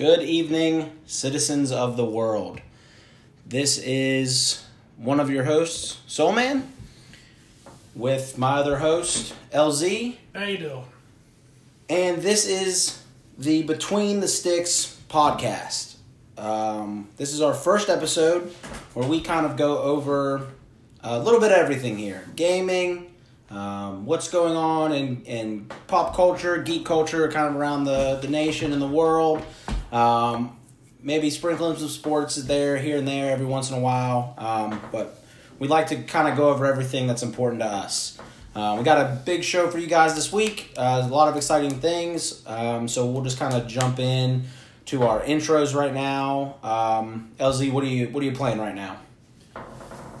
Good evening, citizens of the world. This is one of your hosts, Soulman, with my other host, LZ, How you doing? and this is the Between the Sticks podcast. Um, this is our first episode where we kind of go over a little bit of everything here gaming, um, what's going on in, in pop culture, geek culture, kind of around the, the nation and the world. Um, maybe sprinkling some sports there, here and there, every once in a while. Um, but we like to kind of go over everything that's important to us. Uh, we got a big show for you guys this week. Uh, a lot of exciting things. Um, so we'll just kind of jump in to our intros right now. Um, LZ, what are you what are you playing right now?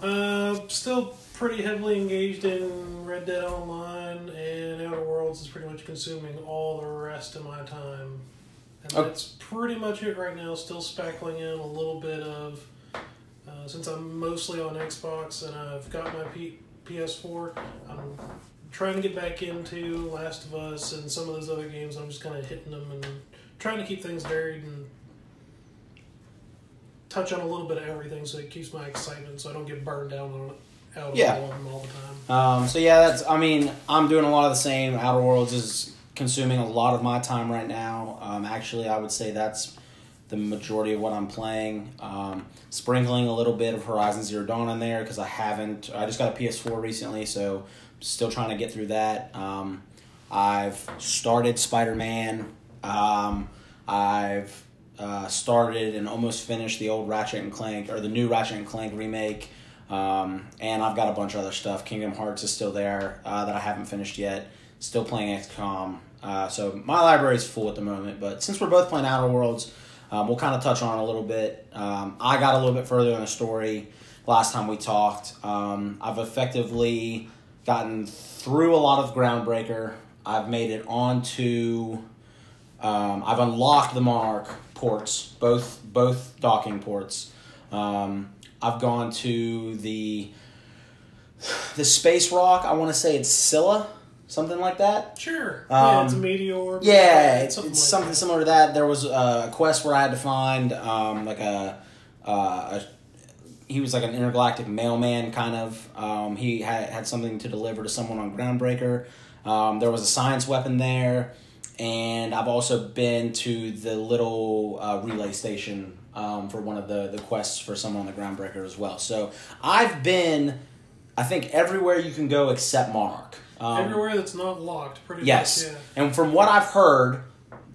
Uh, still pretty heavily engaged in Red Dead Online, and Outer Worlds is pretty much consuming all the rest of my time. And Okay. that's pretty much it right now. Still spackling in a little bit of, uh, since I'm mostly on Xbox and I've got my P- PS4, I'm trying to get back into Last of Us and some of those other games. I'm just kind of hitting them and trying to keep things varied and touch on a little bit of everything so it keeps my excitement so I don't get burned down on it. out Yeah. all the time. Um, so yeah, that's. I mean, I'm doing a lot of the same. Outer Worlds is consuming a lot of my time right now. Um, actually, I would say that's the majority of what I'm playing. Um, sprinkling a little bit of Horizon Zero Dawn in there because I haven't. I just got a PS4 recently, so still trying to get through that. Um, I've started Spider Man. Um, I've uh, started and almost finished the old Ratchet and Clank or the new Ratchet and Clank remake. Um, and I've got a bunch of other stuff. Kingdom Hearts is still there uh, that I haven't finished yet. Still playing XCOM. Uh, so my library is full at the moment. But since we're both playing Outer Worlds, um, we'll kind of touch on a little bit. Um, I got a little bit further in the story last time we talked. Um, I've effectively gotten through a lot of Groundbreaker. I've made it onto. Um, I've unlocked the Monarch ports, both both docking ports. Um, I've gone to the the space rock. I want to say it's Scylla, something like that. Sure. yeah, it's a Um, meteor. Yeah, it's, it's like something similar to that. There was a quest where I had to find um, like a, uh, a he was like an intergalactic mailman kind of. Um, he had had something to deliver to someone on Groundbreaker. Um, there was a science weapon there, and I've also been to the little uh, relay station um, for one of the the quests for someone on the Groundbreaker as well. So I've been, I think everywhere you can go except Monarch. Um, Everywhere that's not locked, pretty Yes. much. Yeah. And from what I've heard,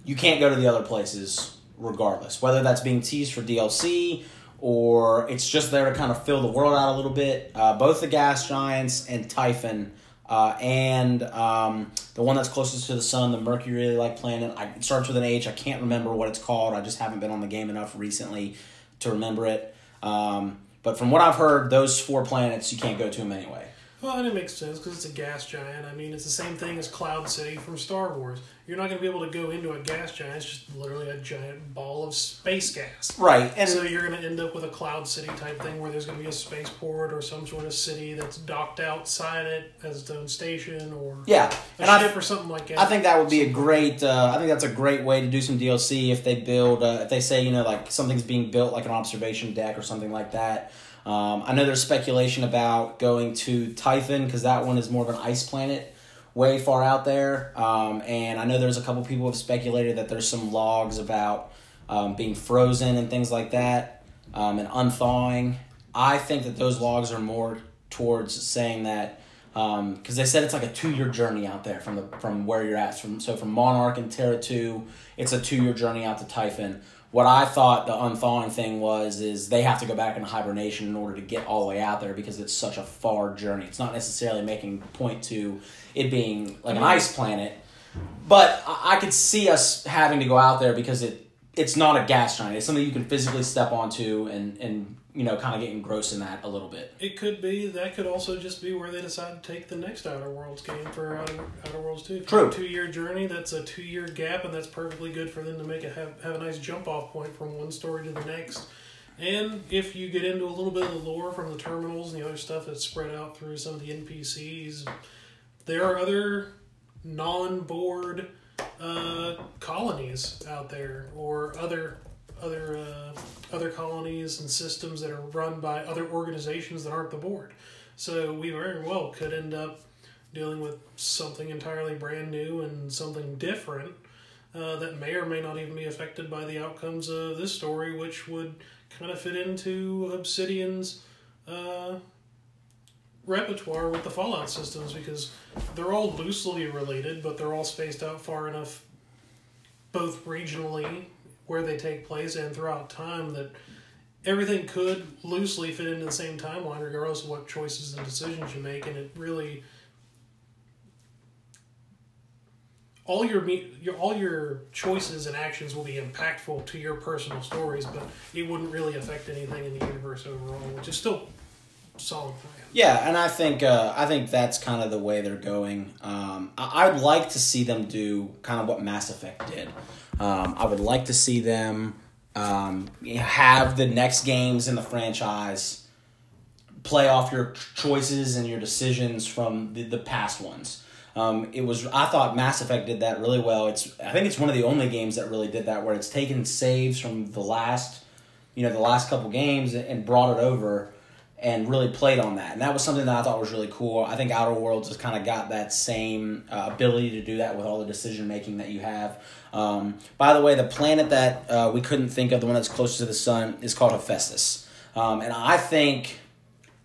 you can't go to the other places regardless. Whether that's being teased for DLC or it's just there to kind of fill the world out a little bit. Uh, both the Gas Giants and Typhon. Uh, and um, the one that's closest to the sun, the Mercury like planet. I, it starts with an H. I can't remember what it's called. I just haven't been on the game enough recently to remember it. Um, but from what I've heard, those four planets you can't go to them anyway. Well, and it makes sense because it's a gas giant. I mean, it's the same thing as Cloud City from Star Wars. You're not going to be able to go into a gas giant. It's just literally a giant ball of space gas. Right. And so you're going to end up with a Cloud City type thing where there's going to be a spaceport or some sort of city that's docked outside it as its own station or yeah, a and I, ship or something like that. I think that would be a great. Uh, I think that's a great way to do some DLC if they build. Uh, if they say you know like something's being built like an observation deck or something like that. Um, I know there's speculation about going to Typhon because that one is more of an ice planet, way far out there. Um, and I know there's a couple people have speculated that there's some logs about um, being frozen and things like that, um, and unthawing. I think that those logs are more towards saying that because they said it's like a two year journey out there from the from where you're at. From so from Monarch and Terra two, it's a two year journey out to Typhon. What I thought the unthawing thing was is they have to go back into hibernation in order to get all the way out there because it's such a far journey. It's not necessarily making point to it being like an mm-hmm. ice planet, but I, I could see us having to go out there because it it's not a gas giant. It's something you can physically step onto and and you know kind of get engrossed in that a little bit. It could be. That could also just be where they decide to take the next Outer Worlds game for Outer, Outer Worlds 2. True. Two year journey, that's a two year gap, and that's perfectly good for them to make it have, have a nice jump off point from one story to the next. And if you get into a little bit of the lore from the terminals and the other stuff that's spread out through some of the NPCs, there are other non board uh, colonies out there or other other uh, other colonies and systems that are run by other organizations that aren't the board. So we very well could end up dealing with something entirely brand new and something different uh, that may or may not even be affected by the outcomes of this story, which would kind of fit into Obsidian's uh, repertoire with the Fallout systems because they're all loosely related, but they're all spaced out far enough, both regionally where they take place and throughout time, that everything could loosely fit into the same timeline, regardless of what choices and decisions you make, and it really all your your all your choices and actions will be impactful to your personal stories, but it wouldn't really affect anything in the universe overall, which is still solid plan. Yeah, and I think uh, I think that's kind of the way they're going. Um, I- I'd like to see them do kind of what Mass Effect did. Um, I would like to see them um, have the next games in the franchise play off your choices and your decisions from the, the past ones. Um, it was I thought Mass Effect did that really well. It's I think it's one of the only games that really did that where it's taken saves from the last you know the last couple games and brought it over and really played on that. And that was something that I thought was really cool. I think Outer Worlds has kind of got that same uh, ability to do that with all the decision making that you have. Um, by the way, the planet that uh, we couldn't think of, the one that's closest to the sun, is called Hephaestus. Um, and I think.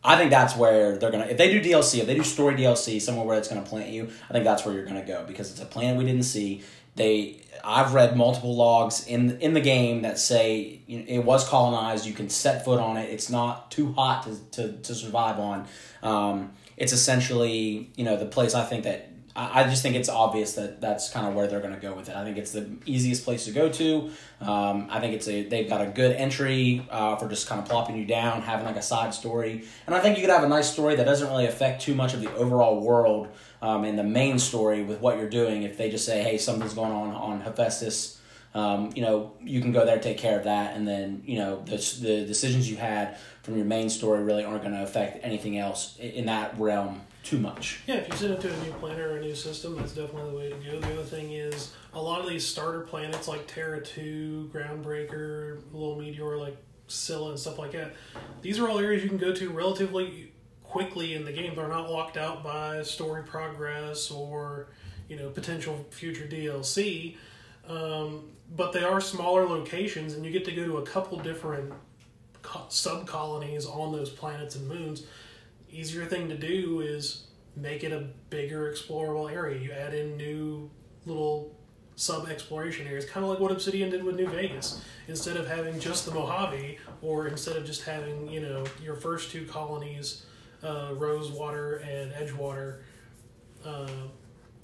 I think that's where they're gonna. If they do DLC, if they do story DLC somewhere where it's gonna plant you, I think that's where you're gonna go because it's a planet we didn't see. They, I've read multiple logs in in the game that say you know, it was colonized. You can set foot on it. It's not too hot to to, to survive on. Um, it's essentially you know the place I think that I, just think it's obvious that that's kind of where they're going to go with it. I think it's the easiest place to go to. Um, I think it's a they've got a good entry uh, for just kind of plopping you down, having like a side story, and I think you could have a nice story that doesn't really affect too much of the overall world um, and the main story with what you're doing. If they just say, "Hey, something's going on on Hephaestus," um, you know, you can go there, take care of that, and then you know the the decisions you had from your main story really aren't going to affect anything else in that realm too much. Yeah, if you send it to a new planet or a new system, that's definitely the way to go. The other thing is a lot of these starter planets like Terra 2, Groundbreaker, Little Meteor like Scylla and stuff like that. These are all areas you can go to relatively quickly in the game. They're not locked out by story progress or you know potential future DLC. Um, but they are smaller locations, and you get to go to a couple different sub colonies on those planets and moons easier thing to do is make it a bigger explorable area. You add in new little sub exploration areas, kind of like what Obsidian did with New Vegas. Instead of having just the Mojave, or instead of just having you know your first two colonies, uh, Rosewater and Edgewater, uh,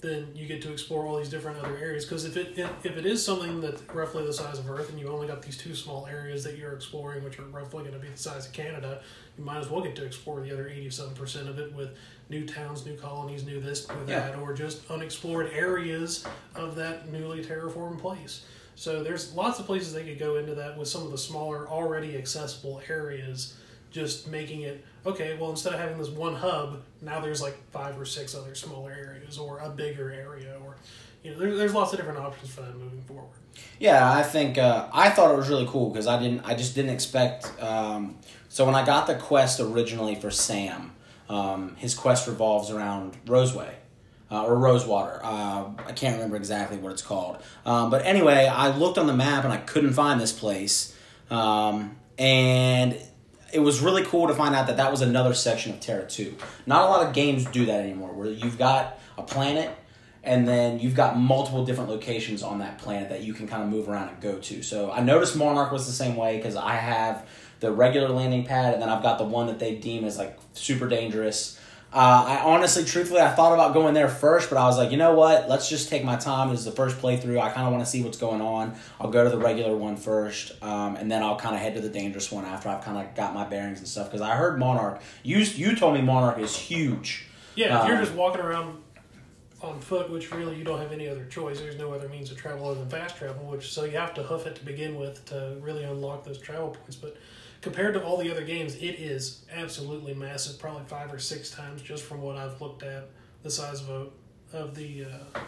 then you get to explore all these different other areas. Because if it if it is something that's roughly the size of Earth, and you only got these two small areas that you're exploring, which are roughly going to be the size of Canada, you might as well get to explore the other eighty-seven percent of it with new towns, new colonies, new this, new Yeah. that, or just unexplored areas of that newly terraformed place. So there's lots of places they could go into that with some of the smaller, already accessible areas. Just making it okay. Well, instead of having this one hub, now there's like five or six other smaller areas, or a bigger area, or you know, there, there's lots of different options for that moving forward. Yeah, I think uh, I thought it was really cool because I didn't. I just didn't expect. Um, so when I got the quest originally for Sam, um, his quest revolves around Roseway. Uh, or Rosewater. Uh, I can't remember exactly what it's called. Um, but anyway, I looked on the map and I couldn't find this place. Um, and it was really cool to find out that that was another section of Terra 2. Not a lot of games do that anymore, where you've got a planet and then you've got multiple different locations on that planet that you can kind of move around and go to. So I noticed Monarch was the same way because I have the regular landing pad and then I've got the one that they deem as like super dangerous. Uh, I honestly, truthfully, I thought about going there first, but I was like, you know what? Let's just take my time. This is the first playthrough. I kind of want to see what's going on. I'll go to the regular one first, um, and then I'll kind of head to the dangerous one after I've kind of got my bearings and stuff. Because I heard Monarch. You you told me Monarch is huge. Yeah, if you're Um, just walking around on foot, which really you don't have any other choice. There's no other means of travel other than fast travel, which so you have to hoof it to begin with to really unlock those travel points. But compared to all the other games, it is absolutely massive. Probably five or six times just from what I've looked at the size of a of the uh,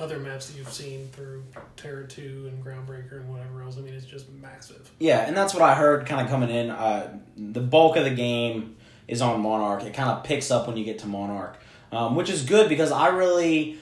other maps that you've seen through Terra Two and Groundbreaker and whatever else. I mean, it's just massive. Yeah, and that's what I heard kind of coming in. Uh, the bulk of the game is on Monarch. It kind of picks up when you get to Monarch, um, which is good because I really.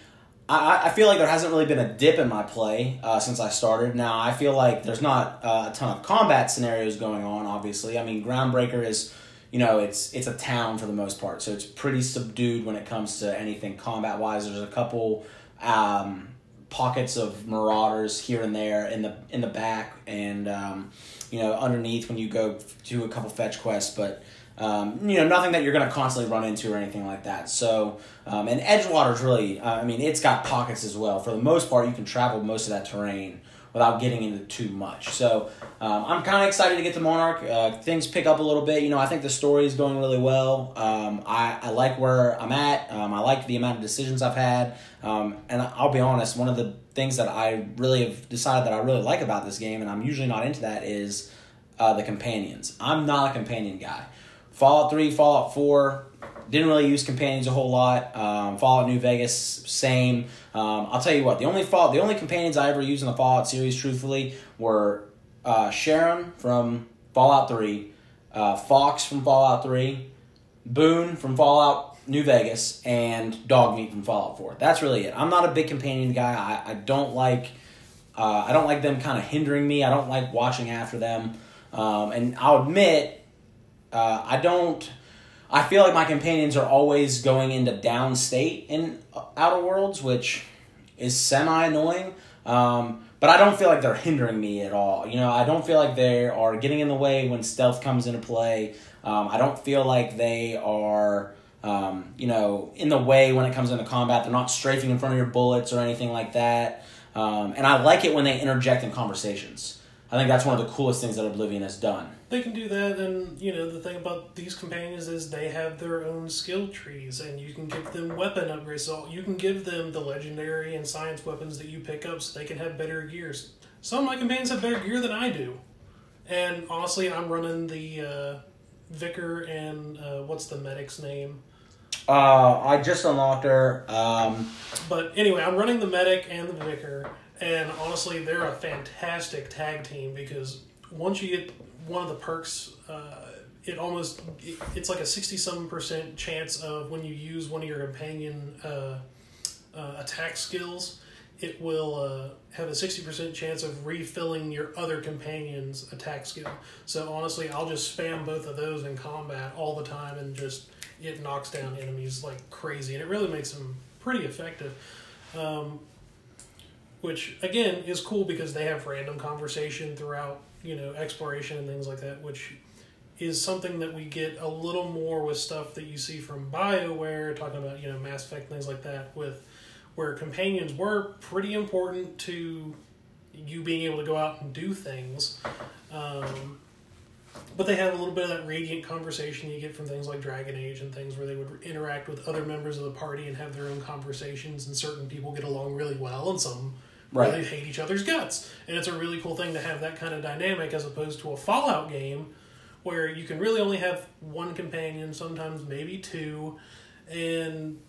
I, I feel like there hasn't really been a dip in my play uh, since I started. Now I feel like there's not uh, a ton of combat scenarios going on. Obviously, I mean Groundbreaker is, you know, it's it's a town for the most part, so it's pretty subdued when it comes to anything combat wise. There's a couple um, pockets of marauders here and there in the in the back, and um, you know underneath when you go do a couple fetch quests, but um, you know, nothing that you're going to constantly run into or anything like that. So, um, and Edgewater's really, uh, I mean, it's got pockets as well. For the most part, you can travel most of that terrain without getting into too much. So, um, I'm kind of excited to get to Monarch. Uh, things pick up a little bit. You know, I think the story is going really well. Um, I, I like where I'm at. Um, I like the amount of decisions I've had. Um, and I'll be honest, one of the things that I really have decided that I really like about this game, and I'm usually not into that, is uh, the companions. I'm not a companion guy. Fallout 3, Fallout 4, didn't really use companions a whole lot. Um, Fallout New Vegas, same. Um, I'll tell you what, the only Fall, the only companions I ever used in the Fallout series, truthfully, were uh, Charon from Fallout 3, uh, Fawkes from Fallout 3, Boone from Fallout New Vegas, and Dogmeat from Fallout 4. That's really it. I'm not a big companion guy. I, I don't like uh, I don't like them kind of hindering me. I don't like watching after them. Um, and I'll admit, uh, I don't. I feel like my companions are always going into downstate in Outer Worlds, which is semi annoying. Um, but I don't feel like they're hindering me at all. You know, I don't feel like they are getting in the way when stealth comes into play. Um, I don't feel like they are, um, you know, in the way when it comes into combat. They're not strafing in front of your bullets or anything like that. Um, and I like it when they interject in conversations. I think that's one of the coolest things that Obsidian has done. They can do that, and you know the thing about these companions is they have their own skill trees, and you can give them weapon upgrades. So you can give them the legendary and science weapons that you pick up, so they can have better gears. Some of my companions have better gear than I do, and honestly, I'm running the uh, Vicar and uh, what's the medic's name? Uh, I just unlocked her. Um, But anyway, I'm running the medic and the vicar, and honestly, they're a fantastic tag team because once you get one of the perks, uh, it almost it, it's like a sixty some percent chance of when you use one of your companion uh, uh, attack skills, it will uh, have a sixty percent chance of refilling your other companion's attack skill. So honestly, I'll just spam both of those in combat all the time, and just it knocks down enemies like crazy, and it really makes them pretty effective. Um, which again is cool because they have random conversation throughout you know exploration and things like that, which is something that we get a little more with stuff that you see from BioWare, talking about you know Mass Effect things like that, with where companions were pretty important to you being able to go out and do things. Um, but they have a little bit of that radiant conversation you get from things like Dragon Age and things where they would interact with other members of the party and have their own conversations, and certain people get along really well, and some Right. really hate each other's guts. And it's a really cool thing to have that kind of dynamic as opposed to a Fallout game where you can really only have one companion, sometimes maybe two, and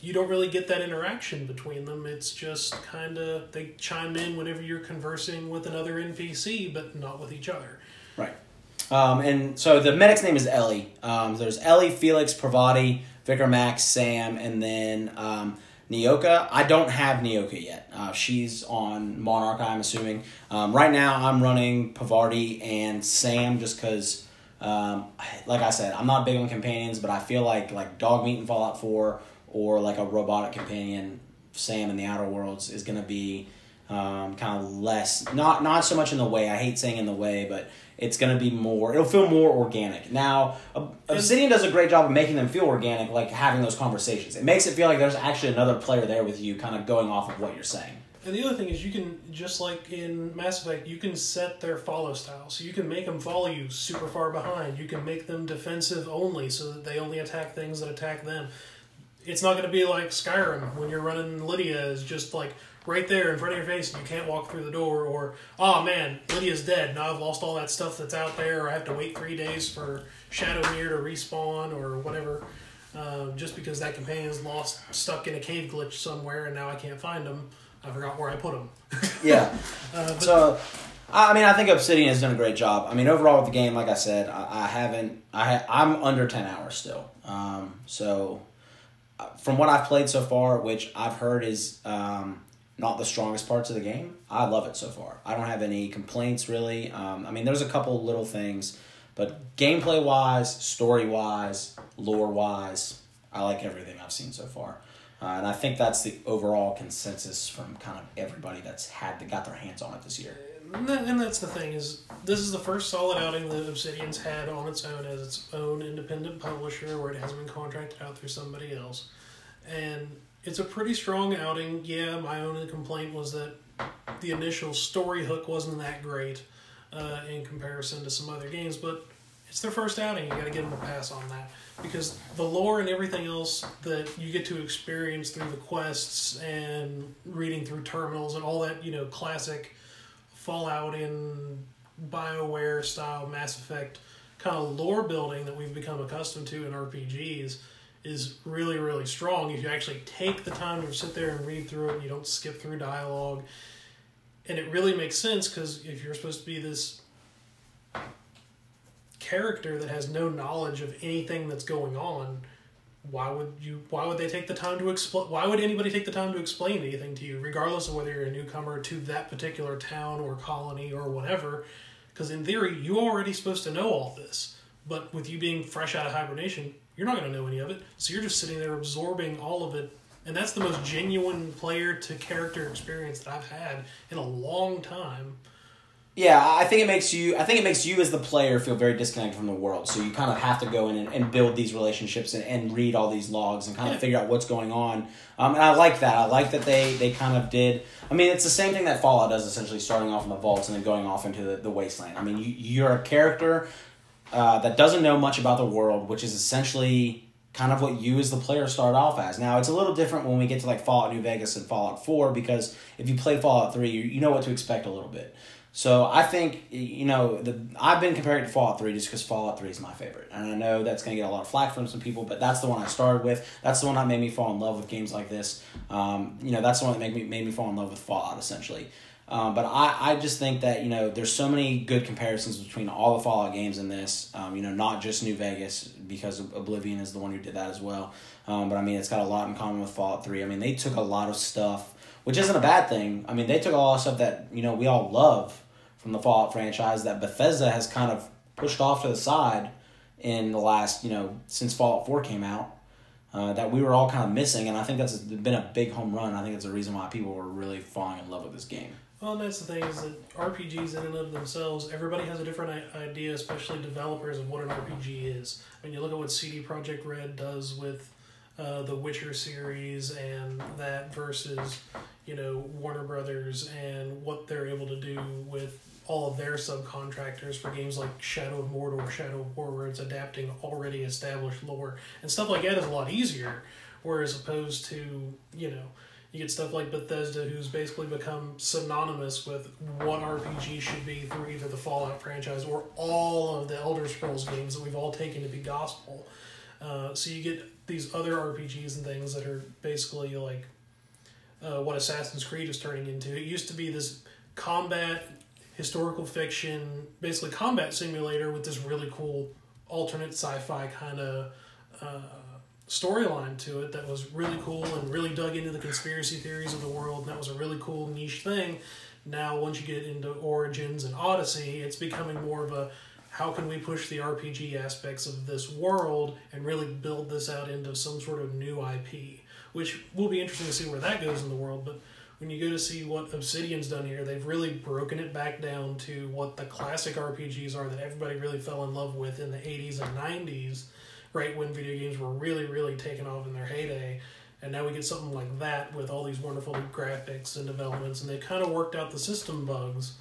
you don't really get that interaction between them. It's just kind of they chime in whenever you're conversing with another NPC, but not with each other. Right. Um, and so the medic's name is Ellie. Um, there's Ellie, Felix, Parvati, Vicar Max, Sam, and then um, Nyoka. I don't have Nyoka yet. Uh, she's on Monarch, I'm assuming. Um, right now, I'm running Parvati and Sam just because, um, like I said, I'm not big on companions, but I feel like like dog meat in Fallout 4 or like a robotic companion, Sam in the Outer Worlds, is to be um, kind of less not not so much in the way i hate saying in the way but it's going to be more it'll feel more organic now obsidian does a great job of making them feel organic like having those conversations it makes it feel like there's actually another player there with you kind of going off of what you're saying And the other thing is, you can just like in Mass Effect, you can set their follow style, so you can make them follow you super far behind. You can make them defensive only, so that they only attack things that attack them. It's not going to be like Skyrim when you're running Lydia is just like right there in front of your face and you can't walk through the door, or oh man, Lydia's dead. Now I've lost all that stuff that's out there, or I have to wait three days for Shadowmere to respawn or whatever. Uh, just because that companion's lost, stuck in a cave glitch somewhere, and now I can't find them. I forgot where I put them. Yeah. Uh, but So, I I mean, I think Obsidian has done a great job. I mean, overall with the game, like I said, I, I haven't. I I'm under ten hours still. Um, so, uh, from what I've played so far, which I've heard is um, not the strongest parts of the game, I love it so far. I don't have any complaints really. Um, I mean, there's a couple little things, but gameplay wise, story wise, lore wise, I like everything I've seen so far. Uh, and I think that's the overall consensus from kind of everybody that's had that got their hands on it this year. And, that, and that's the thing is this is the first solid outing that Obsidian's had on its own as its own independent publisher where it hasn't been contracted out through somebody else. And it's a pretty strong outing. Yeah, my only complaint was that the initial story hook wasn't that great uh, in comparison to some other games, but it's their first outing. You got to give them a pass on that because the lore and everything else that you get to experience through the quests and reading through terminals and all that, you know, classic Fallout in BioWare style Mass Effect kind of lore building that we've become accustomed to in RPGs is really, really strong. If you actually take the time to sit there and read through it, you don't skip through dialogue. And it really makes sense because if you're supposed to be this character that has no knowledge of anything that's going on, why would you why would they take the time to explain why would anybody take the time to explain anything to you regardless of whether you're a newcomer to that particular town or colony or whatever because in theory you're already supposed to know all this but with you being fresh out of hibernation you're not going to know any of it so you're just sitting there absorbing all of it and that's the most genuine player to character experience that I've had in a long time Yeah, I think it makes you. I think it makes you as the player feel very disconnected from the world. So you kind of have to go in and, and build these relationships and, and read all these logs and kind of figure out what's going on. Um, and I like that. I like that they they kind of did. I mean, it's the same thing that Fallout does, essentially starting off in the vaults and then going off into the, the wasteland. I mean, you, you're a character uh, that doesn't know much about the world, which is essentially kind of what you as the player start off as. Now, it's a little different when we get to like Fallout New Vegas and Fallout 4 because if you play Fallout 3, you, you know what to expect a little bit. So I think you know the I've been comparing it to Fallout Three just because Fallout Three is my favorite, and I know that's gonna get a lot of flack from some people, but that's the one I started with. That's the one that made me fall in love with games like this. Um, you know, that's the one that made me made me fall in love with Fallout essentially. Um, but I, I just think that you know there's so many good comparisons between all the Fallout games in this. Um, you know, not just New Vegas because Obsidian is the one who did that as well. Um, but I mean, it's got a lot in common with Fallout Three. I mean, they took a lot of stuff, which isn't a bad thing. I mean, they took a lot of stuff that you know we all love from the Fallout franchise that Bethesda has kind of pushed off to the side in the last, you know, since Fallout 4 came out. Uh, that we were all kind of missing, and I think that's been a big home run. I think it's the reason why people were really falling in love with this game. Well, and that's the thing is that RPGs in and of themselves, everybody has a different idea, especially developers, of what an RPG is. I mean, you look at what CD Projekt Red does with uh, the Witcher series and that versus, you know, Warner Brothers and what they're able to do with all of their subcontractors for games like Shadow of Mordor, Shadow of War, where it's adapting already established lore. And stuff like that is a lot easier, whereas opposed to, you know, you get stuff like Bethesda, who's basically become synonymous with what RPG should be through either the Fallout franchise or all of the Elder Scrolls games that we've all taken to be gospel. Uh, so you get these other RPGs and things that are basically like uh, what Assassin's Creed is turning into. It used to be this combat, historical fiction, basically combat simulator with this really cool alternate sci-fi kind of uh, storyline to it that was really cool and really dug into the conspiracy theories of the world. And that was a really cool niche thing. Now, once you get into Origins and Odyssey, it's becoming more of a how can we push the RPG aspects of this world and really build this out into some sort of new IP, which will be interesting to see where that goes in the world. But when you go to see what Obsidian's done here, they've really broken it back down to what the classic RPGs are that everybody really fell in love with in the 80s and 90s, right when video games were really, really taking off in their heyday. And now we get something like that with all these wonderful graphics and developments, and they've kind of worked out the system bugs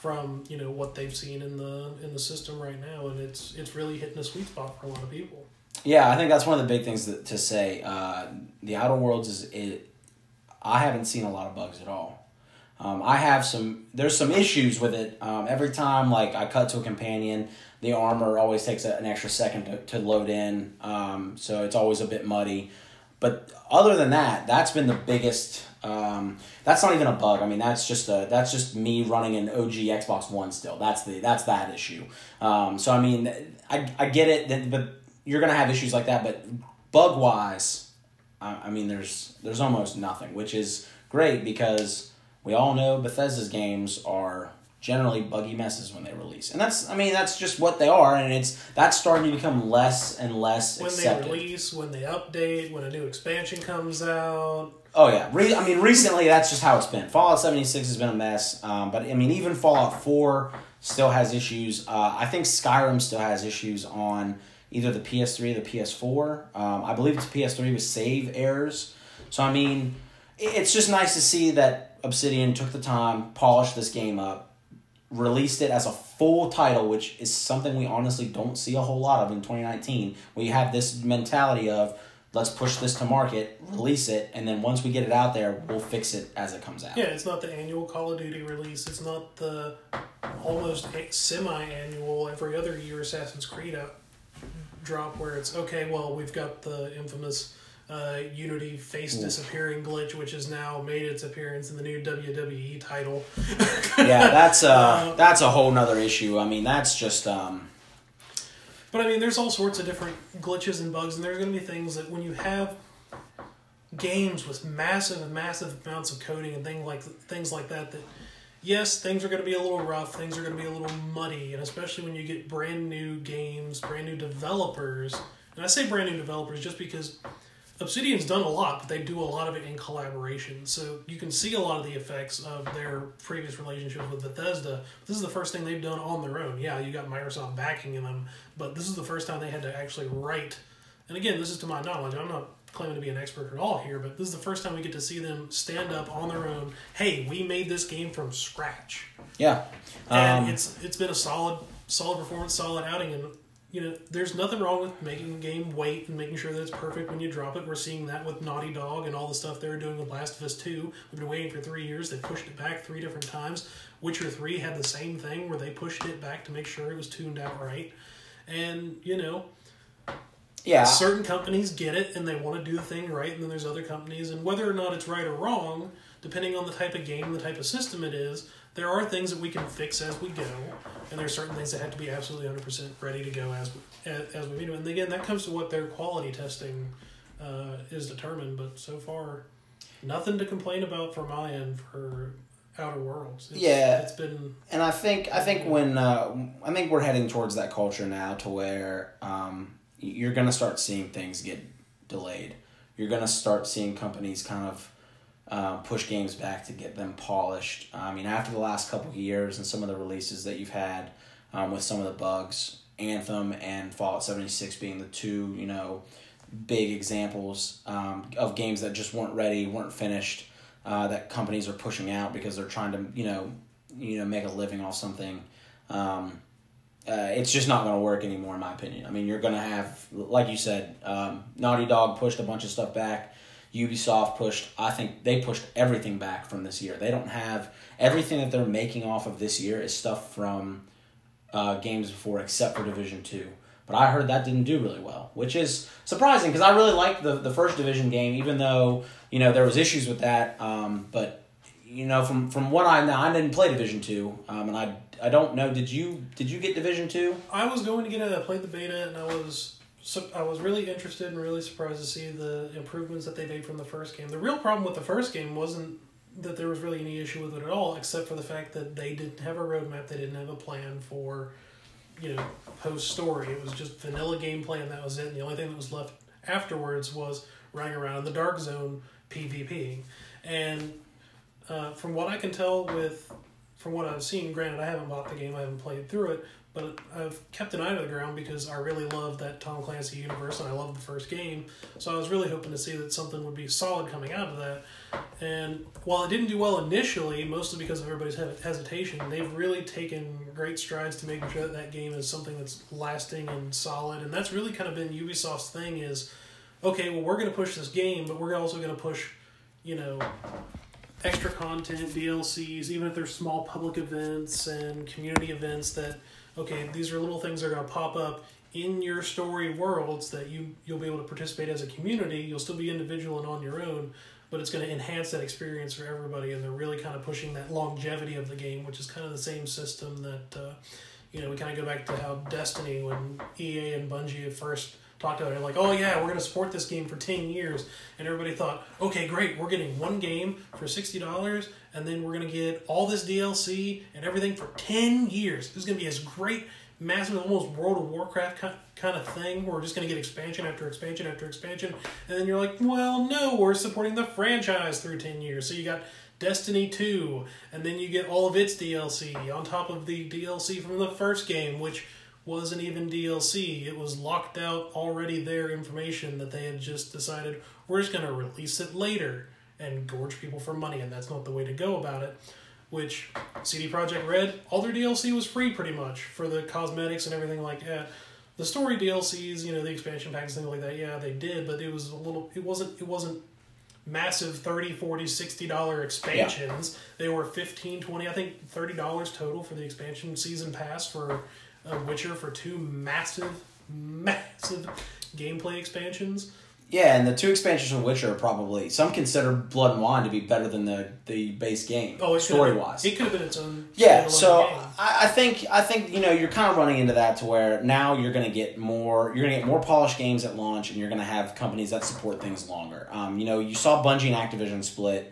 from you know what they've seen in the in the system right now, and it's it's really hitting a sweet spot for a lot of people. Yeah, I think that's one of the big things that, to say. Uh, the Outer Worlds is it. I haven't seen a lot of bugs at all. Um, I have some. There's some issues with it. Um, every time, like I cut to a companion, the armor always takes a, an extra second to, to load in. Um, so it's always a bit muddy. but other than that, that's been the biggest. Um, that's not even a bug. I mean, that's just a that's just me running an OG Xbox One still. That's the that's that issue. Um, so I mean, I I get it, that, but you're gonna have issues like that. But bug wise, I, I mean, there's there's almost nothing, which is great because we all know Bethesda's games are generally buggy messes when they release, and that's I mean that's just what they are, and it's that's starting to become less and less When accepted. they release, when they update, when a new expansion comes out. Oh yeah, Re- I mean recently that's just how it's been. Fallout seventy six has been a mess, um, but I mean even Fallout four still has issues. Uh, I think Skyrim still has issues on either the PS three or the PS four. Um, I believe it's PS three with save errors. So I mean, it's just nice to see that Obsidian took the time, polished this game up, released it as a full title, which is something we honestly don't see a whole lot of in 2019. We have this mentality of let's push this to market, release it, and then once we get it out there, we'll fix it as it comes out. Yeah, it's not the annual Call of Duty release. It's not the almost semi-annual every other year Assassin's Creed drop where it's okay. Well, we've got the infamous uh, Unity face disappearing glitch, which has now made its appearance in the new WWE title. yeah, that's uh that's a whole nother issue. I mean, that's just um But I mean, there's all sorts of different glitches and bugs, and there's going to be things that when you have games with massive, massive amounts of coding and things like things like that, that yes, things are going to be a little rough, things are going to be a little muddy, and especially when you get brand new games, brand new developers. And I say brand new developers just because Obsidian's done a lot, but they do a lot of it in collaboration. So you can see a lot of the effects of their previous relationships with Bethesda. This is the first thing they've done on their own. Yeah, you got Microsoft backing them, but this is the first time they had to actually write. And again, this is to my knowledge. I'm not claiming to be an expert at all here, but this is the first time we get to see them stand up on their own. Hey, we made this game from scratch yeah. and Um, it's it's been a solid solid performance, solid outing, and you know there's nothing wrong with making a game wait and making sure that it's perfect when you drop it. We're seeing that with Naughty Dog and all the stuff they were doing with Last of Us Two. We've been waiting for three years. They pushed it back three different times. Witcher Three had the same thing where they pushed it back to make sure it was tuned out right. And you know, yeah. certain companies get it and they want to do the thing right, and then there's other companies, and whether or not it's right or wrong, depending on the type of game, the type of system it is, there are things that we can fix as we go, and there are certain things that have to be absolutely 100% ready to go as we, as, as we meet them. And again, that comes to what their quality testing uh, is determined, but so far, nothing to complain about from my end for Outer Worlds. It's, Yeah. It's been and I think I think when uh, I think we're heading towards that culture now to where um, you're gonna start seeing things get delayed. You're gonna start seeing companies kind of uh, push games back to get them polished. I mean, after the last couple years and some of the releases that you've had um, with some of the bugs, Anthem and Fallout seventy six being the two you know big examples um, of games that just weren't ready, weren't finished. Uh, that companies are pushing out because they're trying to, you know, you know, make a living off something. Um, uh, it's just not going to work anymore, in my opinion. I mean, you're going to have, like you said, um, Naughty Dog pushed a bunch of stuff back. Ubisoft pushed, I think they pushed everything back from this year. They don't have everything that they're making off of this year is stuff from uh, games before, except for Division Two. But I heard that didn't do really well, which is surprising because I really liked the the first Division game, even though you know there was issues with that. Um, but you know, from from what I know, I didn't play Division Two, um, and I I don't know. Did you did you get Division Two? I was going to get it. I played the beta, and I was so I was really interested and really surprised to see the improvements that they made from the first game. The real problem with the first game wasn't that there was really any issue with it at all, except for the fact that they didn't have a roadmap. They didn't have a plan for, you know, post story. It was just vanilla gameplay, and that was it. And the only thing that was left afterwards was running around in the dark zone PvP. And uh, from what I can tell with from what I've seen, granted I haven't bought the game, I haven't played through it, but I've kept an eye to the ground because I really love that Tom Clancy universe and I love the first game. So I was really hoping to see that something would be solid coming out of that. And while it didn't do well initially, mostly because of everybody's hesitation, they've really taken great strides to make sure that that game is something that's lasting and solid. And that's really kind of been Ubisoft's thing is, okay, well we're going to push this game, but we're also going to push, you know, extra content, DLCs, even if they're small public events and community events that, okay, these are little things that are going to pop up in your story worlds that you you'll be able to participate as a community. You'll still be individual and on your own, but it's going to enhance that experience for everybody. And they're really kind of pushing that longevity of the game, which is kind of the same system that uh, you know we kind of go back to how Destiny when EA and Bungie first talked about it like oh yeah we're going to support this game for 10 years and everybody thought okay great we're getting one game for $60 and then we're to get all this dlc and everything for 10 years. This is to be this great massive almost world of warcraft kind of thing. We're just to get expansion after expansion after expansion and then you're like well no we're supporting the franchise through 10 years. So you got Destiny 2, and then you get all of its DLC on top of the DLC from the first game, which wasn't even DLC. It was locked out already there information that they had just decided we're just going to release it later and gorge people for money, and that's not the way to go about it. Which CD Projekt Red, all their DLC was free pretty much for the cosmetics and everything like that. The story DLCs, you know, the expansion packs, things like that, yeah, they did, but it was a little, it wasn't, it wasn't massive 30 40 60 dollar expansions yeah. they were 15 20 i think 30 dollars total for the expansion season pass for a Witcher for two massive, massive gameplay expansions. Yeah, and the two expansions for Witcher are probably some consider Blood and Wine to be better than the, the base game. Oh, story wise, it could have been its own. Yeah, so I, I, think I think you know you're kind of running into that to where now you're going to get more you're going to get more polished games at launch, and you're going to have companies that support things longer. Um, you know, you saw Bungie and Activision split,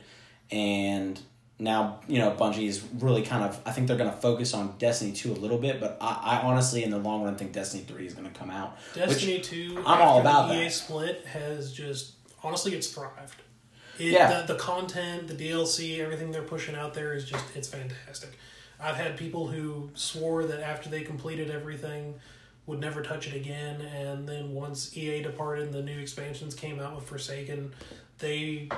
and now you know Bungie is really kind of I think they're going to focus on Destiny two a little bit, but I, I honestly in the long run think Destiny three is going to come out. Destiny two, I'm all about the EA that. split has just honestly it's thrived. It, yeah. The, the content, the DLC, everything they're pushing out there is just it's fantastic. I've had people who swore that after they completed everything would never touch it again, and then once EA departed and the new expansions came out with Forsaken, they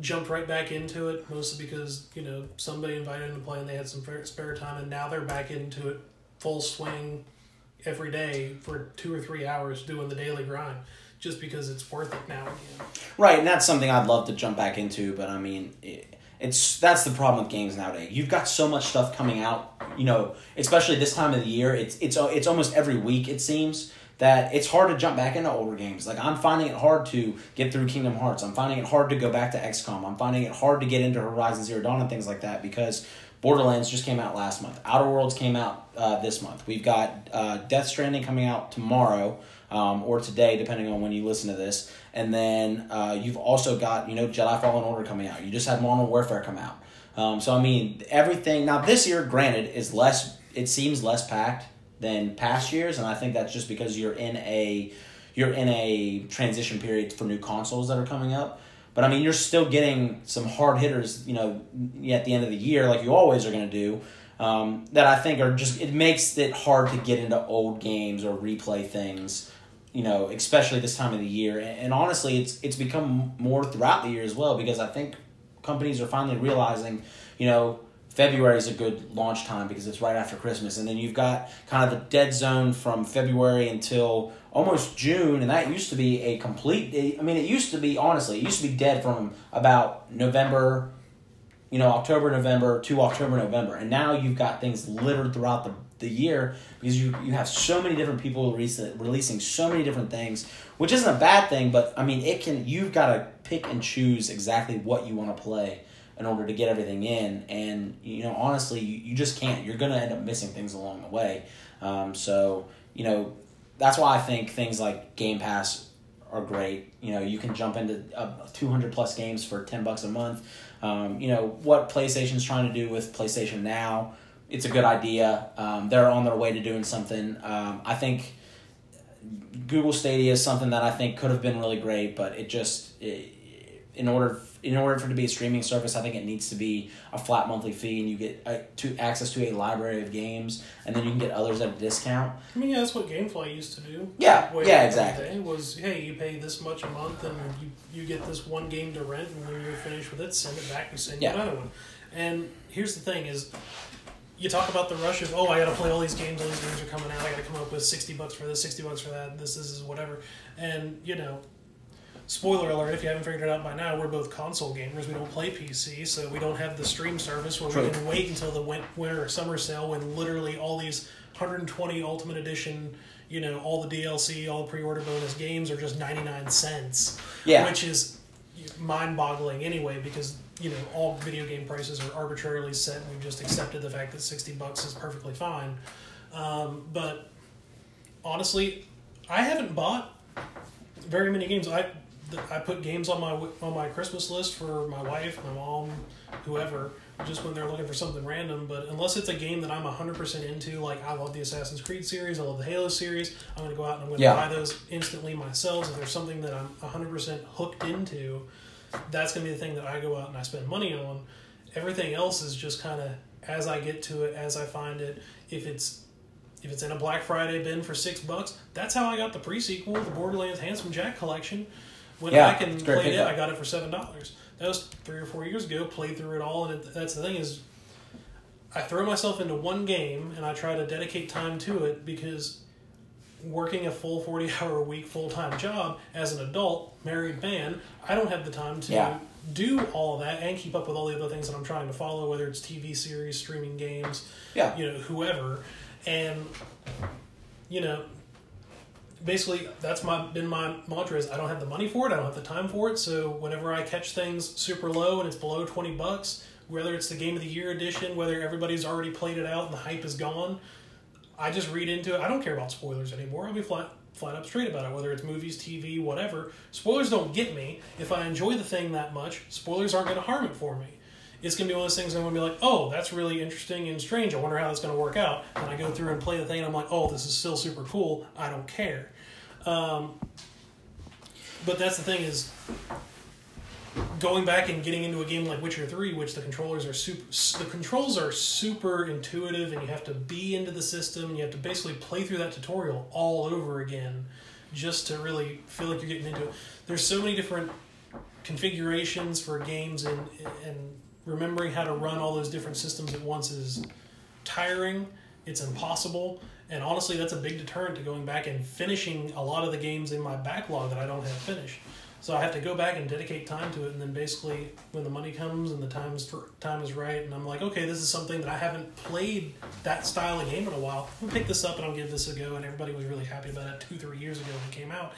jumped right back into it, mostly because you know somebody invited them to play and they had some spare time, and now they're back into it full swing every day for two or three hours doing the daily grind, just because it's worth it now again. Right, and that's something I'd love to jump back into, but I mean. It, it's that's the problem with games nowadays. You've got so much stuff coming out, you know, especially this time of the year. It's it's it's almost every week it seems that it's hard to jump back into older games. Like I'm finding it hard to get through Kingdom Hearts. I'm finding it hard to go back to XCOM. I'm finding it hard to get into Horizon Zero Dawn and things like that because Borderlands just came out last month. Outer Worlds came out uh, this month. We've got uh, Death Stranding coming out tomorrow um, or today, depending on when you listen to this. And then uh, you've also got you know Jedi Fallen Order coming out. You just had Modern Warfare come out. Um, so I mean everything. Now this year, granted, is less. It seems less packed than past years, and I think that's just because you're in a you're in a transition period for new consoles that are coming up. But I mean, you're still getting some hard hitters, you know, at the end of the year, like you always are going to do. Um, that I think are just it makes it hard to get into old games or replay things, you know, especially this time of the year. And, and honestly, it's it's become more throughout the year as well because I think companies are finally realizing, you know, February is a good launch time because it's right after Christmas, and then you've got kind of the dead zone from February until almost June, and that used to be a complete. I mean, it used to be honestly, it used to be dead from about November, you know, October, November to October, November, and now you've got things littered throughout the the year because you you have so many different people releasing releasing so many different things, which isn't a bad thing, but I mean, it can you've got to pick and choose exactly what you want to play in order to get everything in. And you know, honestly, you, you just can't. You're gonna end up missing things along the way. Um, so you know, that's why I think things like Game Pass are great. You know, you can jump into uh, 200 plus games for 10 bucks a month. Um, you know, what PlayStation's trying to do with PlayStation Now, it's a good idea. Um, they're on their way to doing something. Um, I think Google Stadia is something that I think could have been really great, but it just, in order in order for it to be a streaming service, I think it needs to be a flat monthly fee, and you get uh, to access to a library of games, and then you can get others at a discount. I mean, yeah, that's what GameFly used to do. Yeah, yeah, exactly. Was hey, you pay this much a month, and you you get this one game to rent, and when you're finished with it, send it back and send yeah. you another one. And here's the thing: is you talk about the rush of oh, I got to play all these games, all these games are coming out, I got to come up with sixty bucks for this, sixty bucks for that, this, this is whatever, and you know spoiler alert, if you haven't figured it out by now, we're both console gamers. We don't play PC, so we don't have the stream service where True. we can wait until the winter or summer sale when literally all these 120 Ultimate Edition, you know, all the DLC, all the pre-order bonus games are just 99 cents. Yeah. Which is mind-boggling anyway because you know all video game prices are arbitrarily set and we've just accepted the fact that 60 bucks is perfectly fine um, but honestly i haven't bought very many games i i put games on my on my christmas list for my wife my mom whoever just when they're looking for something random but unless it's a game that i'm 100% into like i love the assassin's creed series i love the halo series i'm going to go out and i'm going to Yeah. buy those instantly myself if there's something that i'm 100% hooked into that's going to be the thing that I go out and I spend money on. Everything else is just kind of as I get to it, as I find it. If it's if it's in a Black Friday bin for six bucks, that's how I got the pre sequel, the Borderlands Handsome Jack collection. Went Yeah, and it's played it. I got it for seven dollars. That was three or four years ago. Played through it all, and it, that's the thing is, I throw myself into one game and I try to dedicate time to it because working a full 40 hour a week full time job as an adult married man, I don't have the time to Yeah. do all of that and keep up with all the other things that I'm trying to follow, whether it's TV series, streaming games, Yeah. you know, whoever. And, you know, basically that's my been my mantra is I don't have the money for it, I don't have the time for it. So whenever I catch things super low and it's below twenty bucks, whether it's the game of the year edition, whether everybody's already played it out and the hype is gone, I just read into it. I don't care about spoilers anymore. I'll be flat flat up straight about it, whether it's movies, TV, whatever. Spoilers don't get me. If I enjoy the thing that much, spoilers aren't going to harm it for me. It's going to be one of those things I'm going to be like, oh, that's really interesting and strange. I wonder how that's going to work out. And I go through and play the thing, and I'm like, oh, this is still super cool. I don't care. Um, but that's the thing is, going back and getting into a game like Witcher Three, which the controllers are super, the controls are super intuitive, and you have to be into the system. And you have to basically play through that tutorial all over again, just to really feel like you're getting into it. There's so many different configurations for games, and and remembering how to run all those different systems at once is tiring. It's impossible. And honestly, that's a big deterrent to going back and finishing a lot of the games in my backlog that I don't have finished. So I have to go back and dedicate time to it, and then basically, when the money comes and the times time is right, and I'm like, okay, this is something that I haven't played that style of game in a while. I'll pick this up and I'll give this a go. And everybody was really happy about it two, three years ago when it came out.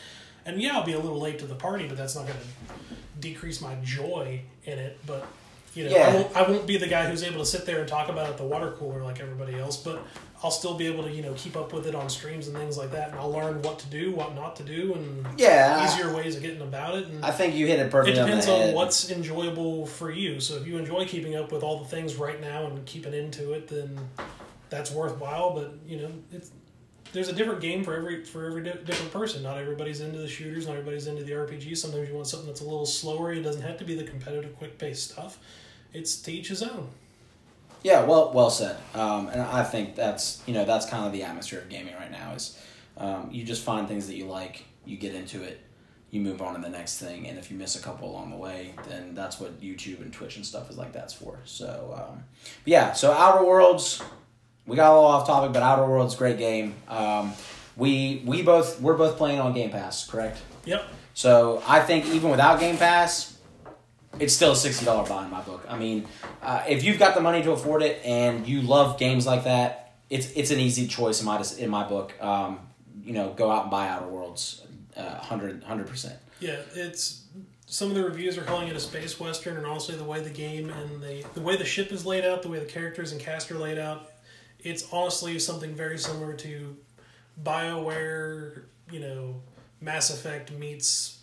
And yeah, I'll be a little late to the party, but that's not going to decrease my joy in it. But you know, I won't I won't be the guy who's able to sit there and talk about it at the water cooler like everybody else, but I'll still be able to, you know, keep up with it on streams and things like that, and I'll learn what to do, what not to do, and Yeah. easier ways of getting about it. And I think you hit it perfectly. it depends on on what's enjoyable for you. So if you enjoy keeping up with all the things right now and keeping into it, then that's worthwhile. But you know, it's there's a different game for every for every di- different person. Not everybody's into the shooters. Not everybody's into the RPGs. Sometimes you want something that's a little slower. It doesn't have to be the competitive, quick paced stuff. It's to each his own. Yeah, well, well said. Um, and I think that's you know that's kind of the atmosphere of gaming right now. Is um, you just find things that you like, you get into it, you move on to the next thing, and if you miss a couple along the way, then that's what YouTube and Twitch and stuff is like that's for. So um, yeah, so Outer Worlds, we got a little off topic, but Outer Worlds, great game. Um, we we both we're both playing on Game Pass, correct? Yep. So I think even without Game Pass, it's still a sixty dollar buy in my book. I mean, uh, if you've got the money to afford it and you love games like that, it's it's an easy choice in my in my book. Um, you know, go out and buy Outer Worlds, uh, 100 percent. Yeah, it's some of the reviews are calling it a space western, and honestly, the way the game and the the way the ship is laid out, the way the characters and cast are laid out, it's honestly something very similar to Bioware. You know, Mass Effect meets.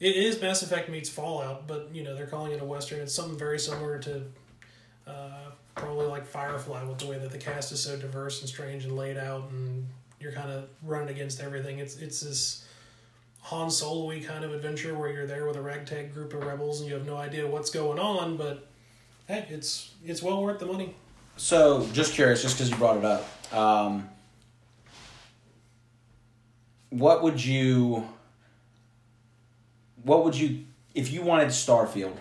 It is Mass Effect meets Fallout, but you know they're calling it a western. It's something very similar to. Uh, probably like Firefly with the way that the cast is so diverse and strange and laid out, and you're kind of running against everything. It's it's this Han Solo-y kind of adventure where you're there with a ragtag group of rebels and you have no idea what's going on, but hey, it's it's well worth the money. So, just curious, just because you brought it up, um, what would you, what would you, if you wanted Starfield,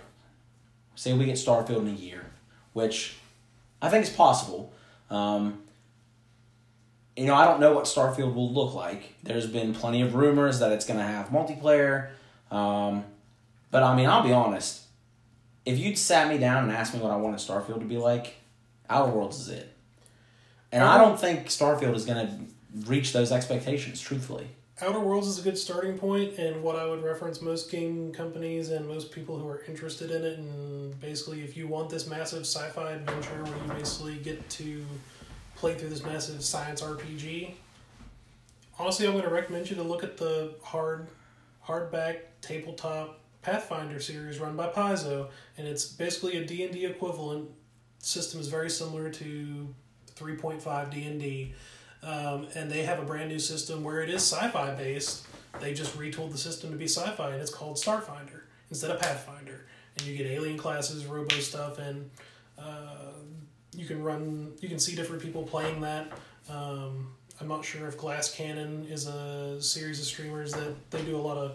say we get Starfield in a year, which I think is possible. Um, you know, I don't know what Starfield will look like. There's been plenty of rumors that it's going to have multiplayer. Um, but I mean, I'll be honest. If you'd sat me down and asked me what I wanted Starfield to be like, Outer Worlds is it. And I don't think Starfield is going to reach those expectations, truthfully. Outer Worlds is a good starting point, and what I would reference most game companies and most people who are interested in it. And basically, if you want this massive sci fi adventure where you basically get to play through this massive science RPG, honestly, I'm going to recommend you to look at the hard, hardback tabletop Pathfinder series run by Paizo, and it's basically a D and D equivalent. System is very similar to 3.5 D and D um, and they have a brand new system where it is sci-fi based. They just retooled the system to be sci-fi, and it's called Starfinder instead of Pathfinder. And you get alien classes, robo stuff, and uh, you can run. You can see different people playing that. Um, I'm not sure if Glass Cannon is a series of streamers that they do a lot of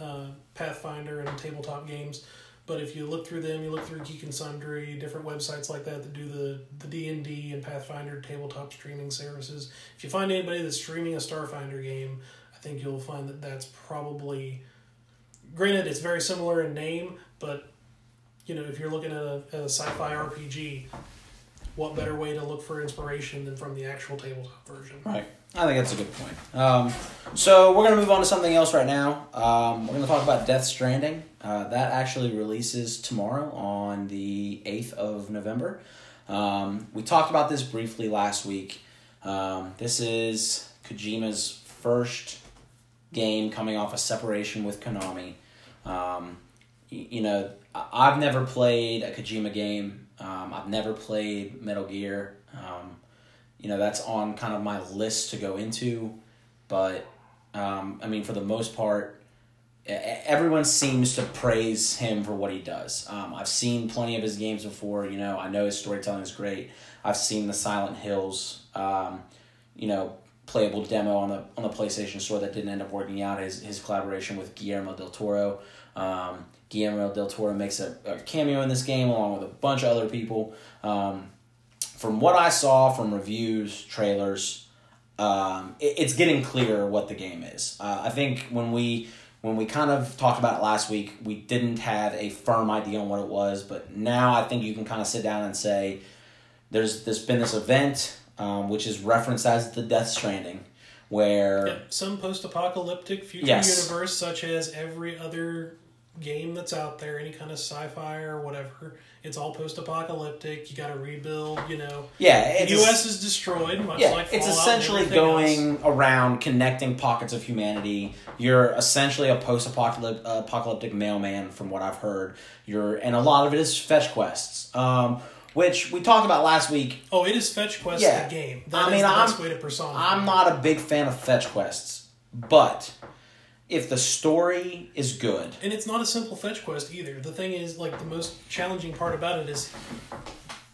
uh, Pathfinder and tabletop games. But if you look through them, you look through Geek and Sundry, different websites like that that do the the D and D and Pathfinder tabletop streaming services. If you find anybody that's streaming a Starfinder game, I think you'll find that that's probably. Granted, it's very similar in name, but you know if you're looking at a, at a sci-fi RPG, what better way to look for inspiration than from the actual tabletop version? Right. I think that's a good point. Um, so we're gonna move on to something else right now. Um, we're gonna talk about Death Stranding. Uh, that actually releases tomorrow on the eighth of November. Um, we talked about this briefly last week. Um, this is Kojima's first game coming off a separation with Konami. Um, you, you know, I've never played a Kojima game. Um, I've never played Metal Gear. Um, you know, that's on kind of my list to go into. But, um, I mean, for the most part, everyone seems to praise him for what he does. Um, I've seen plenty of his games before. You know, I know his storytelling is great. I've seen the Silent Hills, um, you know, playable demo on the on the PlayStation Store that didn't end up working out. His his collaboration with Guillermo del Toro. Um, Guillermo del Toro makes a, a, cameo in this game along with a bunch of other people. Um, from what I saw from reviews, trailers, um, it, it's getting clear what the game is. Uh, I think when we when we kind of talked about it last week, we didn't have a firm idea on what it was, but now I think you can kind of sit down and say there's there's been this event um, which is referenced as the Death Stranding, where yeah, some post-apocalyptic future yes. universe, such as every other game that's out there, any kind of sci-fi or whatever. It's all post-apocalyptic. You got to rebuild. You know. Yeah, the U.S. is destroyed. Much yeah, like it's essentially going else. around connecting pockets of humanity. You're essentially a post-apocalyptic mailman, from what I've heard. You're, and a lot of it is fetch quests. Um, which we talked about last week. Oh, it is fetch quest yeah. the game. That I mean, I'm, way to personify. I'm not a big fan of fetch quests, but if the story is good. And it's not a simple fetch quest either. The thing is, like, the most challenging part about it is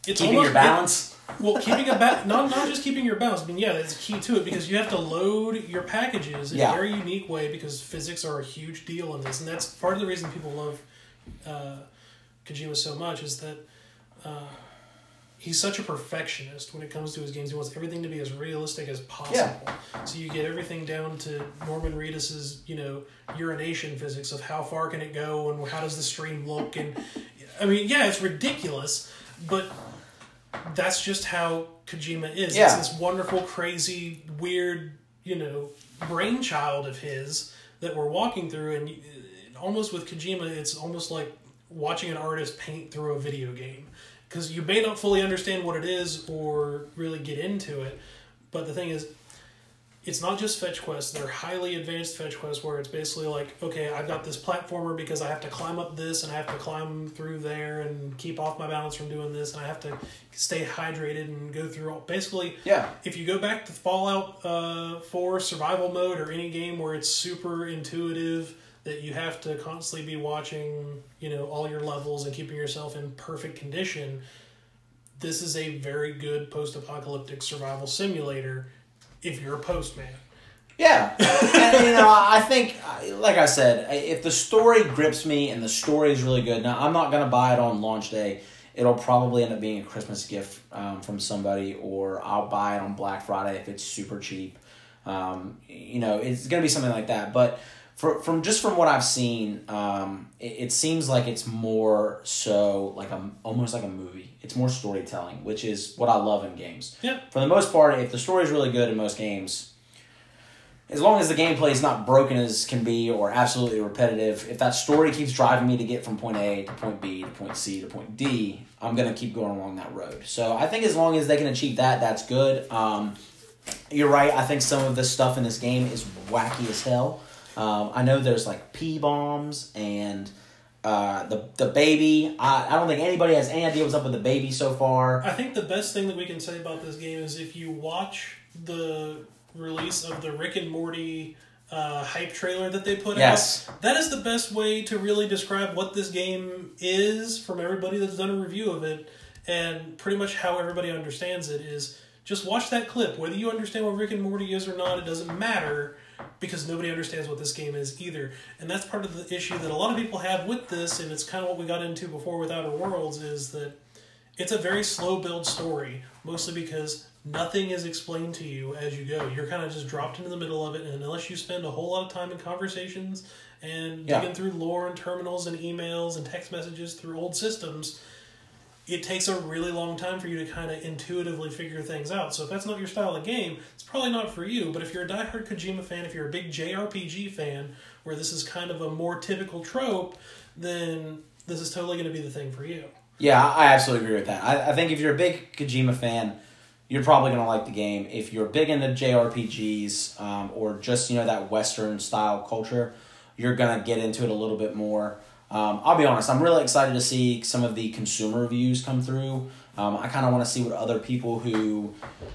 it's keeping almost, your balance. It, well, keeping a ba- not not just keeping your balance. I mean, yeah, that's key to it because you have to load your packages in yeah. a very unique way because physics are a huge deal in this, and that's part of the reason people love uh, Kojima so much is that. Uh, he's such a perfectionist when it comes to his games. He wants everything to be as realistic as possible. Yeah. So you get everything down to Norman Reedus's, you know, urination physics of how far can it go and how does the stream look and I mean, yeah, it's ridiculous, but that's just how Kojima is. Yeah. It's this wonderful, crazy, weird, you know, brainchild of his that we're walking through and almost with Kojima it's almost like watching an artist paint through a video game because you may not fully understand what it is or really get into it. But the thing is, it's not just fetch quests. They're highly advanced fetch quests where it's basically like, okay, I've got this platformer because I have to climb up this and I have to climb through there and keep off my balance from doing this and I have to stay hydrated and go through all. Basically, yeah. If you go back to Fallout uh, 4 survival mode or any game where it's super intuitive that you have to constantly be watching, you know, all your levels and keeping yourself in perfect condition. This is a very good post-apocalyptic survival simulator if you're a postman. Yeah, and, you know, I think, like I said, if the story grips me and the story is really good, now I'm not gonna buy it on launch day. It'll probably end up being a Christmas gift um, from somebody, or I'll buy it on Black Friday if it's super cheap. Um, you know, it's gonna be something like that. But for, from just from what I've seen, um, it, it seems like it's more so like a almost like a movie. It's more storytelling, which is what I love in games. Yeah. For the most part, if the story is really good in most games, as long as the gameplay is not broken as can be or absolutely repetitive, if that story keeps driving me to get from point A to point B to point C to point D, I'm gonna keep going along that road. So I think as long as they can achieve that, that's good. Um, you're right. I think some of the stuff in this game is wacky as hell. Um, I know there's like P bombs and uh, the the baby. I, I don't think anybody has any idea what's up with the baby so far. I think the best thing that we can say about this game is if you watch the release of the Rick and Morty uh, hype trailer that they put Yes. out, that is the best way to really describe what this game is from everybody that's done a review of it, and pretty much how everybody understands it is just watch that clip. Whether you understand what Rick and Morty is or not, it doesn't matter because nobody understands what this game is either. And that's part of the issue that a lot of people have with this, and it's kind of what we got into before with Outer Worlds, is that it's a very slow build story, mostly because nothing is explained to you as you go. You're kind of just dropped into the middle of it, and unless you spend a whole lot of time in conversations and Yeah. digging through lore and terminals and emails and text messages through old systems, it takes a really long time for you to kind of intuitively figure things out. So if that's not your style of game, it's probably not for you. But if you're a diehard Kojima fan, if you're a big JRPG fan, where this is kind of a more typical trope, then this is totally going to be the thing for you. Yeah, I absolutely agree with that. I, I think if you're a big Kojima fan, you're probably gonna like the game. If you're big into JRPGs um, or just you know that Western style culture, you're gonna get into it a little bit more. Um, I'll be honest, I'm really excited to see some of the consumer reviews come through. Um, I kind of want to see what other people who,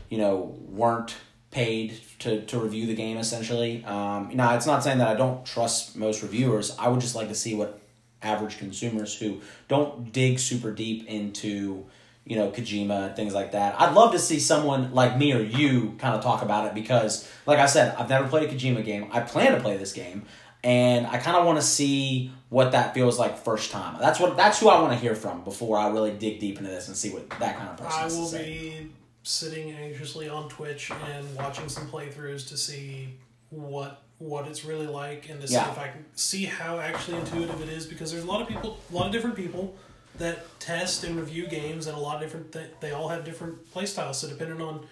you know, weren't paid to, to review the game essentially. Um, now, it's not saying that I don't trust most reviewers. I would just like to see what average consumers who don't dig super deep into, you know, Kojima and things like that. I'd love to see someone like me or you kind of talk about it because, like I said, I've never played a Kojima game. I plan to play this game and I kind of want to see what that feels like first time. That's what that's who I want to hear from before I really dig deep into this and see what that kind of person is. I will be sitting anxiously on Twitch and watching some playthroughs to see what what it's really like and to see Yeah. if I can see how actually intuitive it is because there's a lot of people, a lot of different people that test and review games and a lot of different th- they all have different playstyles. So depending on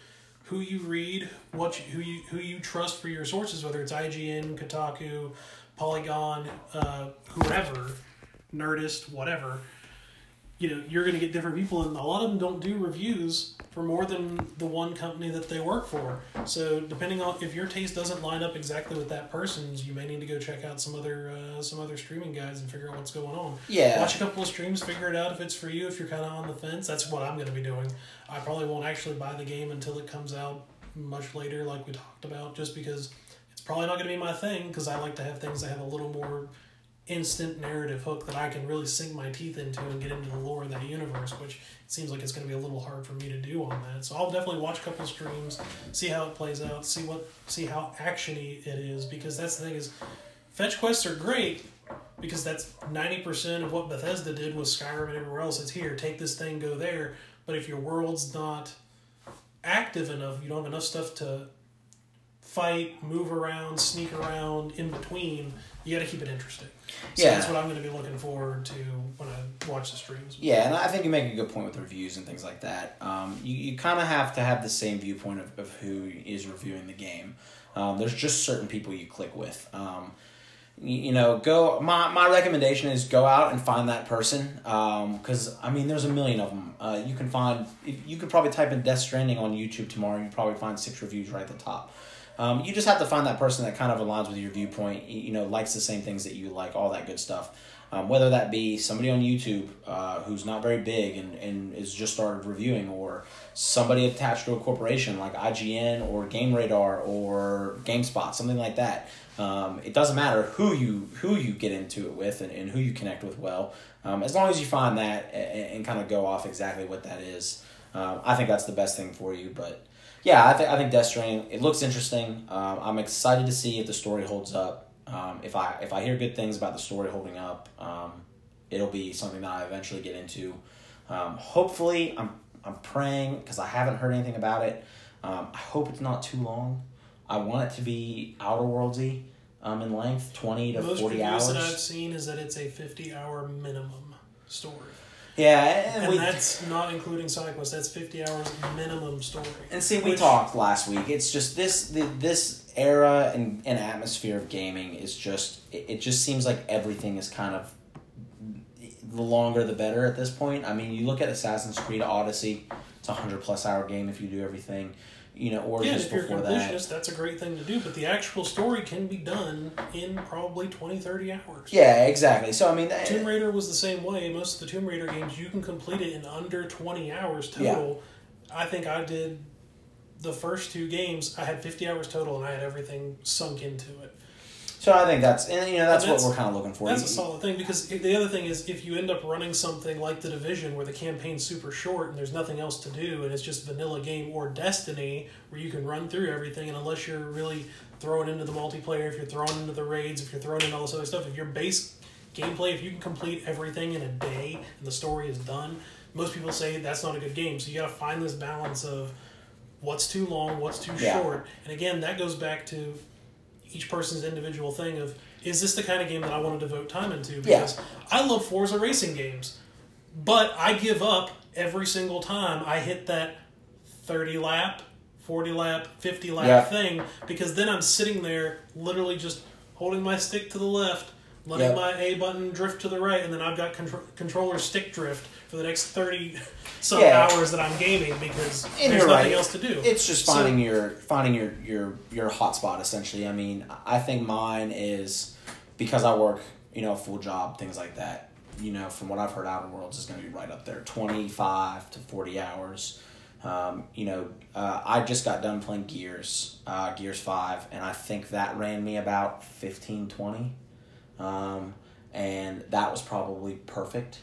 who you read, what you, who you who you trust for your sources, whether it's IGN, Kotaku, Polygon, uh, whoever, Nerdist, whatever, you know, you're going to get different people, and a lot of them don't do reviews for more than the one company that they work for. So, depending on if your taste doesn't line up exactly with that person's, you may need to go check out some other uh, some other streaming guys and figure out what's going on. Yeah. Watch a couple of streams, figure it out if it's for you. If you're kind of on the fence, that's what I'm going to be doing. I probably won't actually buy the game until it comes out much later, like we talked about, just because probably not going to be my thing. Because I like to have things that have a little more instant narrative hook that I can really sink my teeth into and get into the lore of that universe, which seems like it's going to be a little hard for me to do on that. So I'll definitely watch a couple streams, see how it plays out, see what see how actiony it is, because that's the thing is, fetch quests are great because that's ninety percent of what Bethesda did with Skyrim and everywhere else. It's here, take this thing, go there. But if your world's not active enough, you don't have enough stuff to fight, move around, sneak around in between. You got to keep it interesting. So Yeah. that's what I'm going to be looking forward to when I watch the streams. Yeah, and I think you make a good point with reviews and things like that. Um, you you kind of have to have the same viewpoint of, of who is reviewing the game. Um, there's just certain people you click with. Um, you, you know, go. My, my recommendation is go out and find that person. Because I mean, there's a million of them. Uh, you can find. You could probably type in Death Stranding on YouTube tomorrow. You probably find six reviews right at the top. Um, you just have to find that person that kind of aligns with your viewpoint. You, know, likes the same things that you like, all that good stuff. Um, whether that be somebody on YouTube uh, who's not very big and, and is just started reviewing, or somebody attached to a corporation like IGN or Game Radar or GameSpot, something like that. Um, it doesn't matter who you who you get into it with and, and who you connect with well, um, as long as you find that and, and kind of go off exactly what that is. Um, I think that's the best thing for you. But yeah, I think I think Death Stranding it looks interesting. Um, I'm excited to see if the story holds up. Um, if I if I hear good things about the story holding up, um, it'll be something that I eventually get into. Um, hopefully, I'm I'm praying because I haven't heard anything about it. Um, I hope it's not too long. I want it to be Outer Worldsy. um, in length, twenty to Most forty reviews hours. that I've seen is that it's a 50 hour minimum story. Yeah, and, And we that's not including side quests. That's 50 hours minimum story. and see we which- talked last week. It's just this the, this era and, and atmosphere of gaming is just it, it just seems like everything is kind of the longer the better at this point. I mean, you look at Assassin's Creed Odyssey; it's a hundred plus hour game if you do everything. You know, or Yeah, just if you're a before that. that's a great thing to do, but the actual story can be done in probably 20, 30 hours. Yeah, exactly. So I mean, that, Tomb Raider was the same way. Most of the Tomb Raider games, you can complete it in under 20 hours total. I think I did the first two games, I had 50 hours total, and I had everything sunk into it. So I think that's and you know that's, And that's- what we're kind of looking for. That's a solid thing because the other thing is if you end up running something like the Division where the campaign's super short and there's nothing else to do and it's just vanilla game or Destiny where you can run through everything and unless you're really throwing into the multiplayer, if you're throwing into the raids, if you're throwing in all this other stuff, if your base gameplay, if you can complete everything in a day and the story is done, most people say that's not a good game. So you got to find this balance of what's too long, what's too Yeah. short, and again that goes back to each person's individual thing of is this the kind of game that I want to devote time into? Yeah. Because I love Forza racing games, but I give up every single time I hit that 30 lap, 40 lap, 50 lap Yeah. thing because then I'm sitting there literally just holding my stick to the left, letting Yeah. my A button drift to the right, and then I've got contr- controller stick drift for the next 30 some Yeah. hours that I'm gaming because And there's nothing right. else to do. It's just So- finding your finding your your your hotspot essentially. I mean, I think mine is because I work, you know, a full job, things like that. You know, from what I've heard, Outer Worlds is going to be right up there, twenty five to forty hours. Um, you know, uh, I just got done playing Gears, uh, Gears Five, and I think that ran me about 15, 20. Um, and that was probably perfect.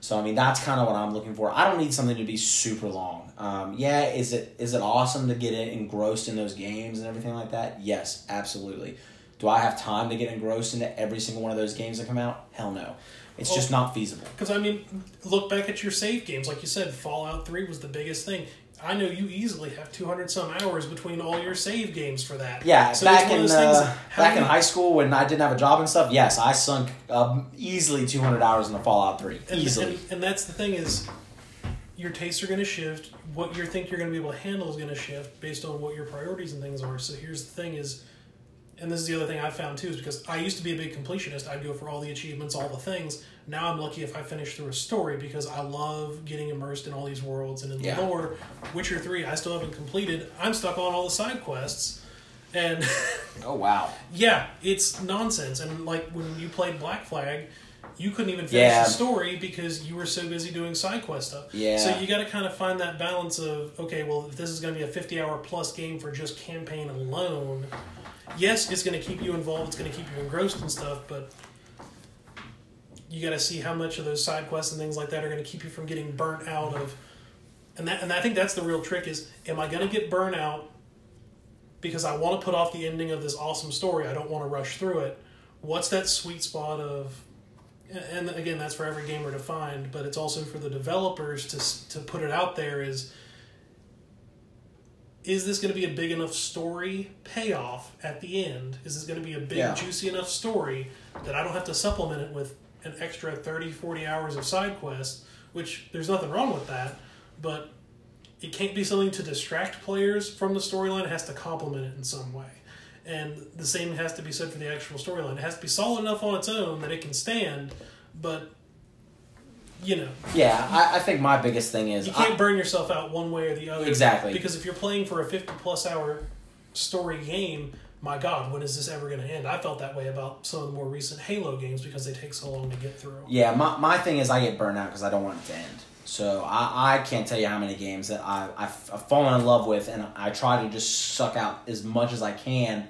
So I mean that's kind of what I'm looking for. I don't need something to be super long. Um, yeah, is it is it awesome to get engrossed in those games and everything like that? Yes, absolutely. Do I have time to get engrossed into every single one of those games that come out? Hell no. It's just not feasible. Because I mean, look back at your save games. Like you said, Fallout Three was the biggest thing. I know you easily have two hundred some hours between all your save games for that. Yeah, So back in uh, back do in high school when I didn't have a job and stuff, yes, I sunk um, easily 200 hours into Fallout 3. and, Easily. and, and that's the thing is, your tastes are going to shift. What you think you're going to be able to handle is going to shift based on what your priorities and things are. So here's the thing: is, and this is the other thing I found too, is because I used to be a big completionist. I'd go for all the achievements, all the things. Now I'm lucky if I finish through a story because I love getting immersed in all these worlds and in Yeah. the lore. Witcher Three, I still haven't completed. I'm stuck on all the side quests, and. oh, wow. Yeah, it's nonsense. And like when you played Black Flag, you couldn't even finish Yeah. the story because you were so busy doing side quest stuff. Yeah. So you got to kind of find that balance of okay, well, if this is going to be a fifty-hour plus game for just campaign alone, yes, it's going to keep you involved. It's going to keep you engrossed and stuff, but you got to see how much of those side quests and things like that are going to keep you from getting burnt out of. And that, and I think that's the real trick is, am I going to get burnt out because I want to put off the ending of this awesome story. I don't want to rush through it. What's that sweet spot of? And again, that's for every gamer to find, but it's also for the developers to to put it out there. Is is this going to be a big enough story payoff at the end? Is this going to be a big Yeah. juicy enough story that I don't have to supplement it with an extra 30, 40 hours of side quests? Which there's nothing wrong with that, but it can't be something to distract players from the storyline. It has to complement it in some way. And the same has to be said for the actual storyline. It has to be solid enough on its own that it can stand, but you know, Yeah, I, I think my biggest thing is you can't I- burn yourself out one way or the other. Exactly. Because if you're playing for a 50 plus hour story game, my God, when is this ever going to end? I felt that way about some of the more recent Halo games because they take so long to get through. Yeah, my, my thing is I get burnt out because I don't want it to end. So I, I can't tell you how many games that I, I've, I've fallen in love with and I try to just suck out as much as I can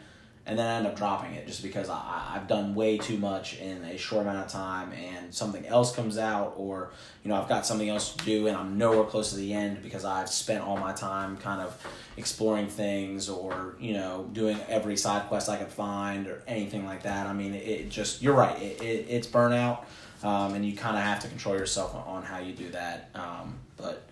and then I end up dropping it just because I, I've done way too much in a short amount of time and something else comes out or, you know, I've got something else to do and I'm nowhere close to the end because I've spent all my time kind of exploring things or, you know, doing every side quest I could find or anything like that. I mean, it, it just, you're right, it, it, it's burnout um, and you kind of have to control yourself on, on how you do that. Um, but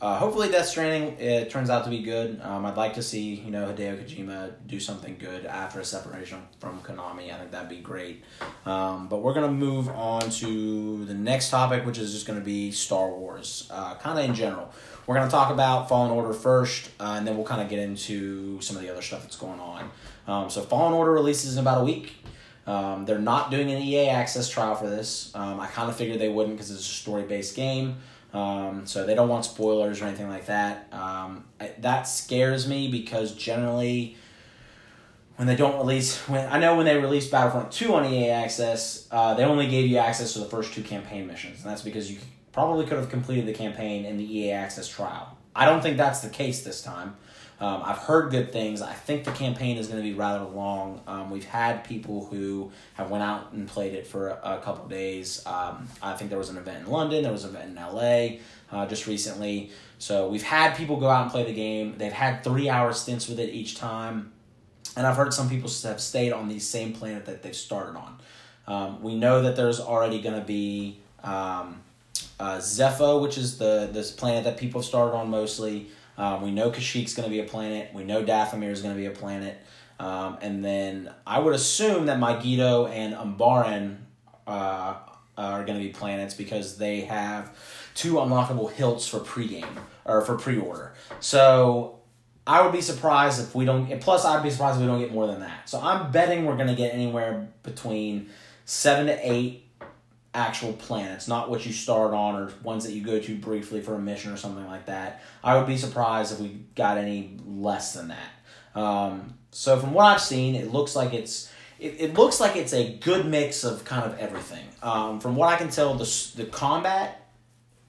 uh, hopefully Death Stranding it turns out to be good. Um, I'd like to see you know Hideo Kojima do something good after a separation from Konami. I think that'd be great. Um, but we're gonna move on to the next topic, which is just gonna be Star Wars, uh, kind of in general. We're gonna talk about Fallen Order first, uh, and then we'll kind of get into some of the other stuff that's going on. Um, so Fallen Order releases in about a week. Um, they're not doing an EA access trial for this. Um, I kind of figured they wouldn't because it's a story based game. Um, so they don't want spoilers or anything like that. Um, I, that scares me because generally, when they don't release, when I know when they released Battlefront Two on EA Access, uh, they only gave you access to the first two campaign missions, and that's because you probably could have completed the campaign in the EA Access trial. I don't think that's the case this time. Um, I've heard good things. I think the campaign is going to be rather long. Um, we've had people who have went out and played it for a, a couple days. Um, I think there was an event in London. There was an event in LA uh, just recently. So we've had people go out and play the game. They've had three hour stints with it each time. And I've heard some people have stayed on the same planet that they've started on. Um, we know that there's already going to be um, uh, Zeffo, which is the this planet that people have started on mostly. Um, we know Kashyyyk's going to be a planet. We know Dathomir is going to be a planet. Um, and then I would assume that Megiddo and Umbaran uh, are going to be planets because they have two unlockable hilts for pregame or for pre-order. So I would be surprised if we don't. And Plus, I'd be surprised if we don't get more than that. So I'm betting we're going to get anywhere between seven to eight actual planets, not what you start on or ones that you go to briefly for a mission or something like that. I would be surprised if we got any less than that. Um, so from what I've seen, it looks like it's it, it looks like it's a good mix of kind of everything. Um, from what I can tell, the the combat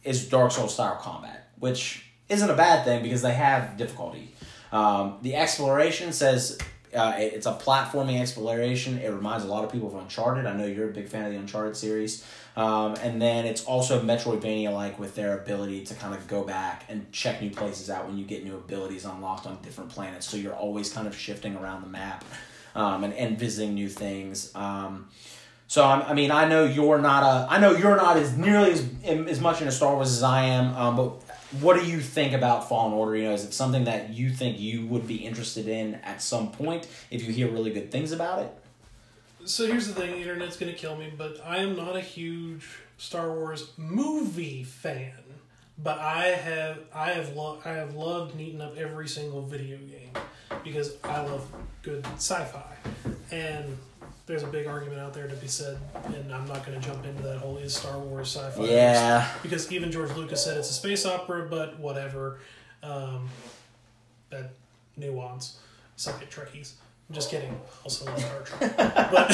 is Dark Souls style combat, which isn't a bad thing because they have difficulty. Um, the exploration says uh, it, it's a platforming exploration. It reminds a lot of people of Uncharted. I know you're a big fan of the Uncharted series. Um, and then it's also Metroidvania like with their ability to kind of go back and check new places out when you get new abilities unlocked on different planets. So you're always kind of shifting around the map um, and, and visiting new things. Um, so I mean, I know you're not a, I know you're not as nearly as as much into Star Wars as I am. Um, but what do you think about Fallen Order? You know, is it something that you think you would be interested in at some point if you hear really good things about it? So here's the thing: the internet's gonna kill me, but I am not a huge Star Wars movie fan. But I have I have lo- I have loved and eaten up every single video game because I love good sci-fi, and there's a big argument out there to be said, and I'm not going to jump into that whole is Star Wars sci-fi. Yeah. Because even George Lucas said it's a space opera, but whatever. Um, that nuance. Suck it, Trekkies. I'm just kidding. Also love Star Trek. but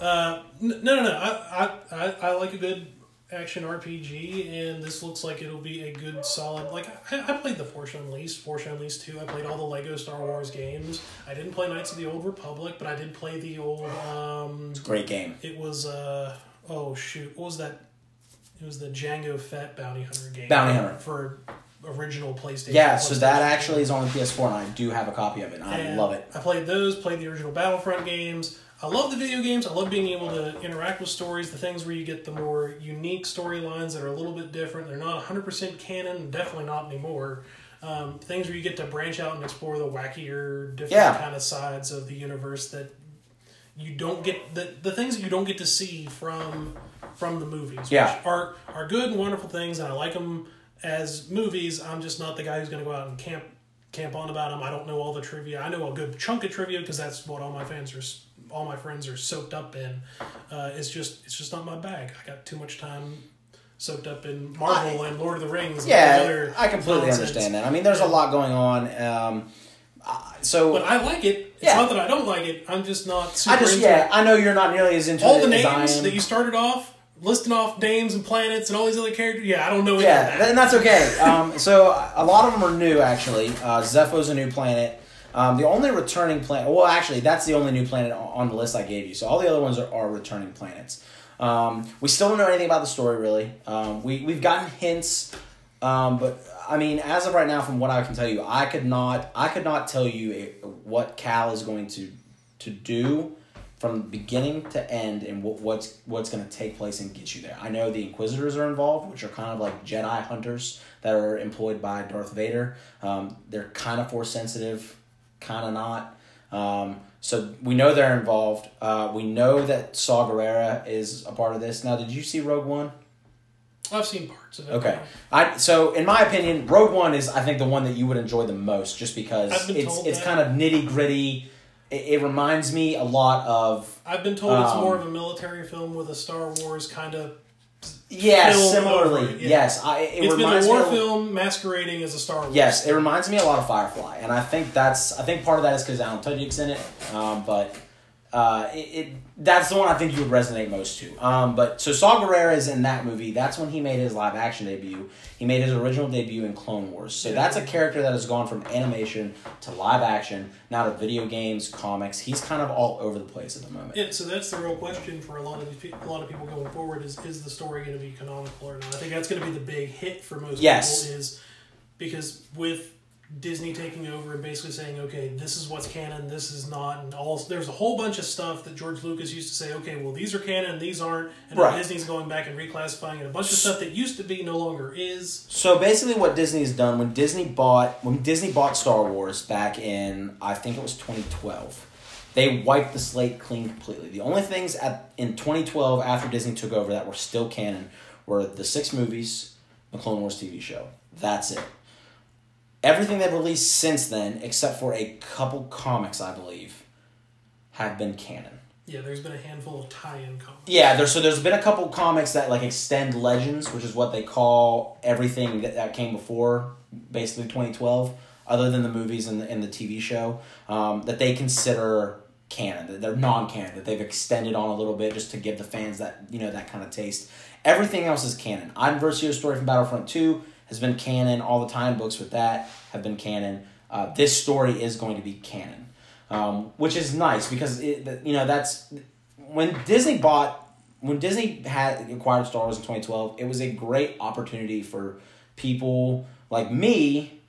uh, no, no, no. I, I, I, I like a good action RPG, and this looks like it'll be a good, solid. Like I, I played the Force Unleashed, Force Unleashed two. I played all the Lego Star Wars games. I didn't play Knights of the Old Republic, but I did play the old. Um, Great game. it was uh oh shoot, what was that? It was the Jango Fett Bounty Hunter game. Bounty Hunter. for original PlayStation. Yeah, so that actually is on the PS4, and I do have a copy of it. And I love it. I played those, played the original Battlefront games. I love the video games. I love being able to interact with stories, the things where you get the more unique storylines that are a little bit different. They're not 100% canon, definitely not anymore. Um, things where you get to branch out and explore the wackier, different Yeah. kind of sides of the universe that you don't get the, the things that you don't get to see from from the movies. Yeah. Which are are good and wonderful things, and I like them as movies. I'm just not the guy who's going to go out and camp camp on about them. I don't know all the trivia. I know a good chunk of trivia because that's what all my fans are, all my friends are soaked up in. Uh, it's just it's just not my bag. I got too much time soaked up in Marvel and Lord of the Rings. and Yeah, I completely nonsense. understand that. I mean, there's a lot going on. Um, uh, so But I like it. It's Yeah. not that I don't like it. I'm just not super I just into yeah, it. I know you're not nearly as into All the names am. that you started off listing off names and planets and all these other characters. Yeah, I don't know any Yeah, of that. and that's okay. Um, so a lot of them are new, actually. Uh, Zeffo's a new planet. Um, the only returning planet, well, actually, that's the only new planet on the list I gave you. So all the other ones are, are returning planets. Um, we still don't know anything about the story, really. Um, we, we've gotten hints, um, but I mean, as of right now, from what I can tell you, I could not, I could not tell you a, what Cal is going to to do from beginning to end and what, what's what's going to take place and get you there. I know the Inquisitors are involved, which are kind of like Jedi hunters that are employed by Darth Vader. Um, they're kind of force sensitive, kind of not. Um, so we know they're involved. Uh, we know that Saw Gerrera is a part of this. Now, did you see Rogue One? I've seen parts of it. Okay, I so in my opinion, Rogue One is I think the one that you would enjoy the most, just because it's it's that. kind of nitty gritty. It, it reminds me a lot of I've been told it's Um, more of a military film with a Star Wars kind of. Yeah, Film similarly. over yeah. Yes, I, it It's been reminds a war me. of- film masquerading as a Star Wars. Yes, it reminds me a lot of Firefly, and I think that's I think part of that is because Alan Tudyk's in it, um, but uh, it, it that's the one I think you would resonate most to. Um, but so Saw Gerrera is in that movie. That's when he made his live action debut. He made his original debut in Clone Wars. So that's a character that has gone from animation to live action, now to video games, comics. He's kind of all over the place at the moment. Yeah, so that's the real question for a lot of these, pe- a lot of people going forward is is the story going to be canonical or not? I think that's going to be the big hit for most Yes. people is because with Disney taking over and basically saying, okay, this is what's canon, this is not, and all there's a whole bunch of stuff that George Lucas used to say, okay, well these are canon, these aren't, and Right. Disney's going back and reclassifying it. A bunch of stuff that used to be no longer is. So basically, what Disney has done when Disney bought when Disney bought Star Wars back in I think it was twenty twelve, they wiped the slate clean completely. The only things at in twenty twelve after Disney took over that were still canon were the six movies, the Clone Wars TV show. That's it. Everything they've released since then, except for a couple comics, I believe, have been canon. Yeah, there's been a handful of tie-in comics. Yeah, there's so there's been a couple comics that like extend legends, which is what they call everything that, that came before basically 2012, other than the movies and the, and the TV show, um, that they consider canon, that they're non-canon, that they've extended on a little bit just to give the fans that you know that kind of taste. Everything else is canon. I'm Versio's story from Battlefront 2 has been canon. All the time books with that have been canon. Uh, this story is going to be canon, um, which is nice because it, you know that's when Disney bought when Disney had acquired Star Wars in 2012, it was a great opportunity for people like me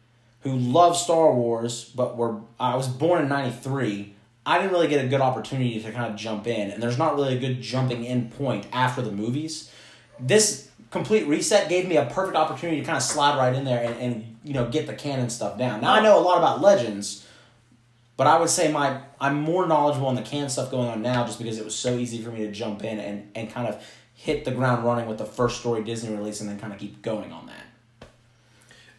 who love Star Wars, but were I was born in 93. I didn't really get a good opportunity to kind of jump in, and there's not really a good jumping in point after the movies. This complete reset gave me a perfect opportunity to kind of slide right in there and, and you know get the canon stuff down. Now I know a lot about Legends, but I would say my I'm more knowledgeable on the canon stuff going on now just because it was so easy for me to jump in and, and kind of hit the ground running with the first story Disney release and then kind of keep going on that.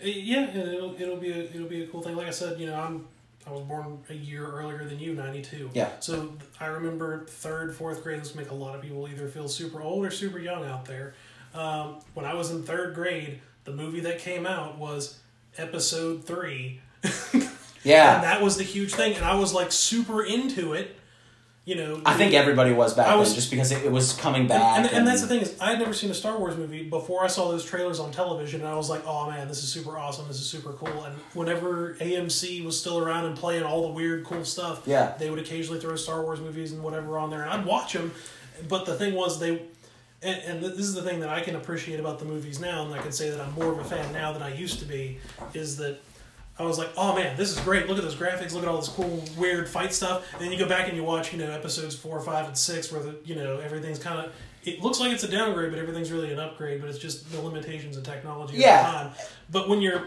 Uh, Yeah, it'll it'll be a it'll be a cool thing. Like I said, you know, I'm I was born a year earlier than you, ninety two. Yeah. So I remember third, fourth grade. This make a lot of people either feel super old or super young out there. Um, when I was in third grade, the movie that came out was Episode three. Yeah. And that was the huge thing, and I was like super into it. You know, I think everybody was back I was- then just because it, it was coming back. and, and, and that's the thing is, I had never seen a Star Wars movie before. I saw those trailers on television, and I was like, "Oh man, this is super awesome! This is super cool!" And whenever AMC was still around and playing all the weird, cool stuff, Yeah. they would occasionally throw Star Wars movies and whatever on there, and I'd watch them. But the thing was, they, and, and this is the thing that I can appreciate about the movies now, and I can say that I'm more of a fan now than I used to be, is that I was like, oh man, this is great. Look at those graphics. Look at all this cool, weird fight stuff. And then you go back and you watch, you know, episodes four, five, and six, where the, you know, everything's kind of. It looks like it's a downgrade, but everything's really an upgrade. But it's just the limitations of technology Yeah. at the time. But when you're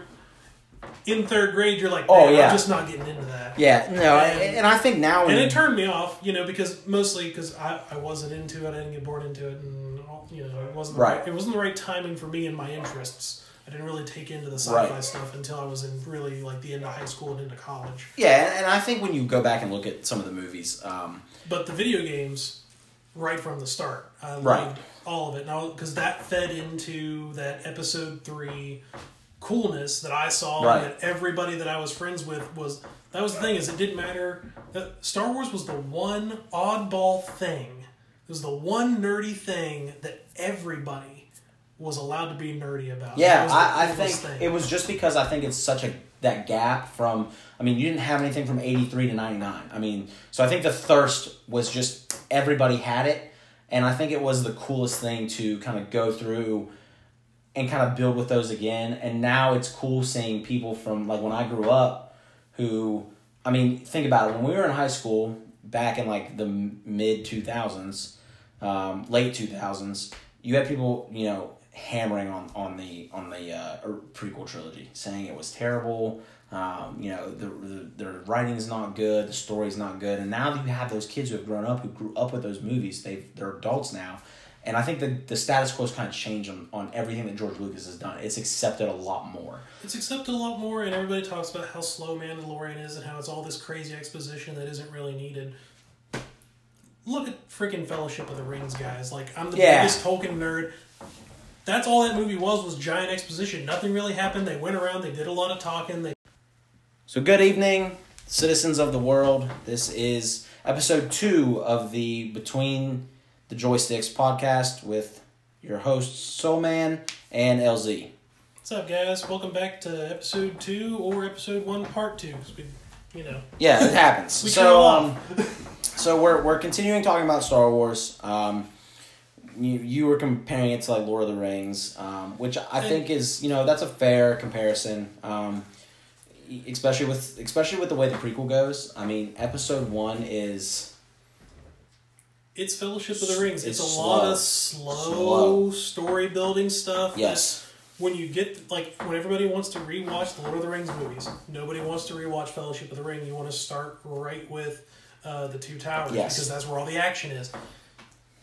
in third grade, you're like, Oh, "Man, yeah. I'm just not getting into that. yeah, no, And- and, I think now And it turned me off, you know, because mostly because I, I wasn't into it, I didn't get born into it, and all- you know, it wasn't the Right. right. it wasn't the right timing for me and my interests. I didn't really take into the sci-fi Right. stuff until I was in really like the end of high school and into college. yeah, and, and I think when you go back and look at some of the movies, um, But the video games, right from the start, I Right. loved all of it. Now, because that fed into that episode three coolness that I saw, Right. and that everybody that I was friends with was. That was the thing is, it didn't matter. Star Wars was the one oddball thing. It was the one nerdy thing that everybody was allowed to be nerdy about. Yeah, I, I think thing. it was just because I think it's such a that gap from. I mean, you didn't have anything from eighty three to ninety nine. I mean, so I think the thirst was just everybody had it, and I think it was the coolest thing to kind of go through and kind of build with those again. And now it's cool seeing people from like when I grew up, who I mean, think about it. When we were in high school, back in like the mid two thousands, um, late two thousands, you had people you know hammering on on the on the uh, prequel trilogy, saying it was terrible. Um, you know, the, the the writing is not good, the story's not good, and now that you have those kids who have grown up, who grew up with those movies, they they're adults now, and I think the the status quo's kind of changed on, on everything that George Lucas has done. It's accepted a lot more. It's accepted a lot more, and everybody talks about how slow Mandalorian is and how it's all this crazy exposition that isn't really needed. Look at freaking Fellowship of the Rings, guys. Like I'm the Yeah. biggest Tolkien nerd. That's all that movie was was giant exposition. Nothing really happened. They went around. They did a lot of talking. They So, good evening, citizens of the world. This is episode two of the Between the Joysticks podcast with your hosts, Soul Man and LZ. What's up, guys? Welcome back to episode two or episode one, part two. we, you know, Yeah, it happens. We so, um, so we're we're continuing talking about Star Wars. Um, you you were comparing it to like Lord of the Rings, um, which I think is you know that's a fair comparison. Um, especially with especially with the way the prequel goes. I mean, Episode one is it's Fellowship of the Rings. It's, It's a lot slow. of slow, Slow. story building stuff. yes, When you get like when everybody wants to rewatch the Lord of the Rings movies, nobody wants to rewatch Fellowship of the Ring. You want to start right with uh, the Two Towers Yes. because that's where all the action is.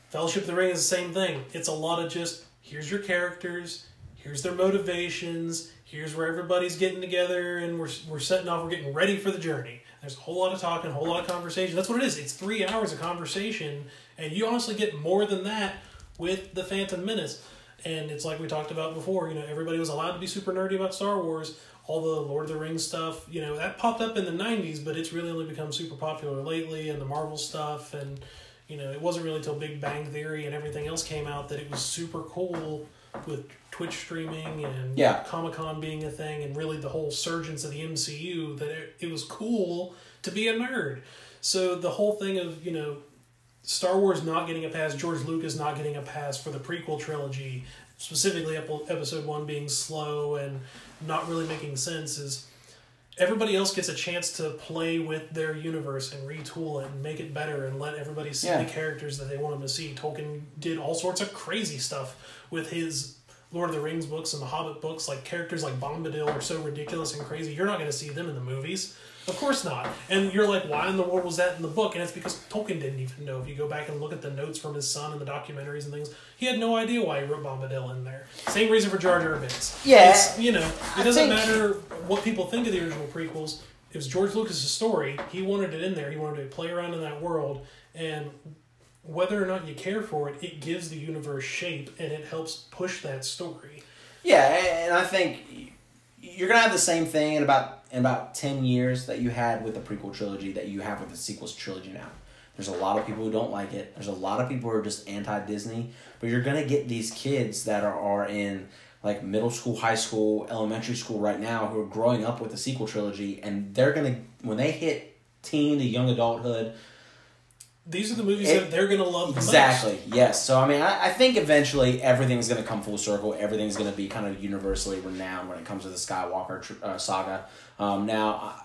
Fellowship of the Ring is the same thing. It's a lot of just here's your characters, here's their motivations, here's where everybody's getting together, and we're we're setting off. We're getting ready for the journey. There's a whole lot of talking, a whole lot of conversation. That's what it is. It's three hours of conversation, and you honestly get more than that with the Phantom Menace. And it's like we talked about before. You know, everybody was allowed to be super nerdy about Star Wars. All the Lord of the Rings stuff, you know, that popped up in the '90s, but it's really only become super popular lately. And the Marvel stuff, and you know, it wasn't really till Big Bang Theory and everything else came out that it was super cool with Twitch streaming and Yeah. Comic Con being a thing, and really the whole surgence of the MCU that it, it was cool to be a nerd. So the whole thing of you know Star Wars not getting a pass, George Lucas not getting a pass for the prequel trilogy, specifically Ep- Episode One being slow and not really making sense, is everybody else gets a chance to play with their universe and retool it and make it better and let everybody see Yeah. the characters that they want them to see. Tolkien did all sorts of crazy stuff with his Lord of the Rings books and the Hobbit books. Like characters like Bombadil are so ridiculous and crazy. You're not going to see them in the movies. Of course not. And you're like, why in the world was that in the book? And it's because Tolkien didn't even know. If you go back and look at the notes from his son and the documentaries and things, he had no idea why he wrote Bombadil in there. Same reason for Jar Jar Binks. Yeah. It's, you know, it doesn't think- matter what people think of the original prequels. It was George Lucas' story. He wanted it in there. He wanted to play around in that world. And whether or not you care for it, it gives the universe shape and it helps push that story. Yeah, and I think you're gonna have the same thing in about in about ten years that you had with the prequel trilogy that you have with the sequels trilogy now. There's a lot of people who don't like it. There's a lot of people who are just anti Disney. But you're gonna get these kids that are, are in like middle school, high school, elementary school right now who are growing up with the sequel trilogy and they're gonna when they hit teen to young adulthood, These are the movies It- that they're going to love the. Exactly. Yes. So I mean, I, I think eventually everything's going to come full circle. Everything's going to be kind of universally renowned when it comes to the Skywalker tr- uh, saga. Um, now,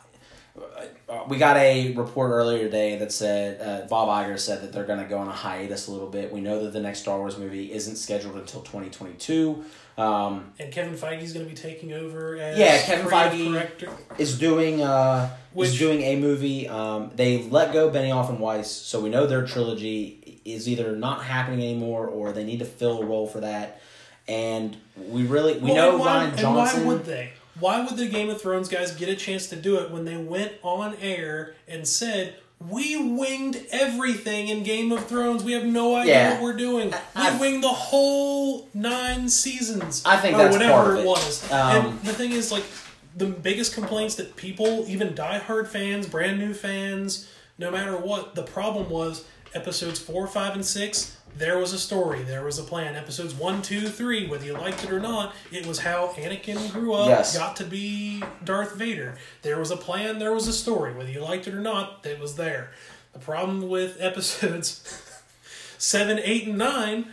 we got a report earlier today that said uh, Bob Iger said that they're going to go on a hiatus a little bit. We know that the next Star Wars movie isn't scheduled until twenty twenty two. Um, And Kevin Feige is going to be taking over as Yeah, Kevin Feige- director. is doing uh is doing a movie. Um, they let go Benioff and Weiss, so we know their trilogy is either not happening anymore or they need to fill a role for that. And we really we Well, know and why, Rian and Johnson. why would they? Why would the Game of Thrones guys get a chance to do it when they went on air and said, "We winged everything in Game of Thrones. We have no idea Yeah. what we're doing. We I- winged the whole nine seasons. I think that's whatever part of it. was." Um, and the thing is, like, the biggest complaints that people, even diehard fans, brand new fans, no matter what, the problem was episodes four, five, and six. There was a story. There was a plan. Episodes one, two, three, whether you liked it or not, it was how Anakin grew up, Yes. got to be Darth Vader. There was a plan. There was a story. Whether you liked it or not, it was there. The problem with episodes seven, eight, and nine,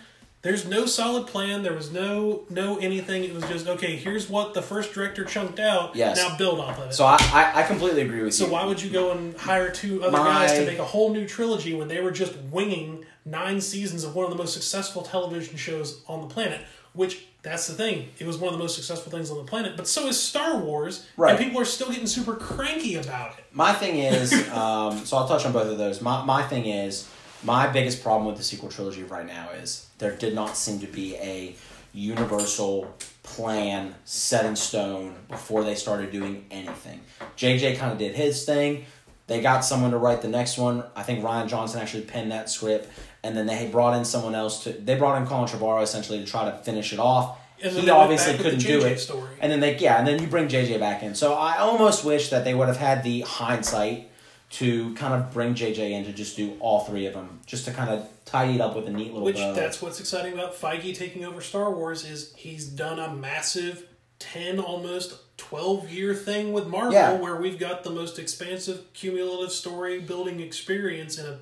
There's no solid plan. There was no no anything. It was just okay. Here's what the first director chunked out. Yes. Now build off of it. So I, I, I completely agree with So you. So why would you go and hire two other My- guys to make a whole new trilogy when they were just winging nine seasons of one of the most successful television shows on the planet? Which that's the thing. It was one of the most successful things on the planet. But so is Star Wars, Right. and people are still getting super cranky about it. My thing is, um, so I'll touch on both of those. My, my thing is, my biggest problem with the sequel trilogy right now is there did not seem to be a universal plan set in stone before they started doing anything. JJ kind of did his thing. They got someone to write the next one. I think Rian Johnson actually penned that script, and then they brought in someone else to. They brought in Colin Trevorrow essentially to try to finish it off. And he obviously couldn't do it. story. And then they yeah, and then you bring JJ back in. So I almost wish that they would have had the hindsight to kind of bring JJ in to just do all three of them, just to kind of tidy it up with a neat little Which bow. that's what's exciting about Feige taking over Star Wars is he's done a massive ten, almost twelve year thing with Marvel, Yeah. where we've got the most expansive cumulative story building experience in a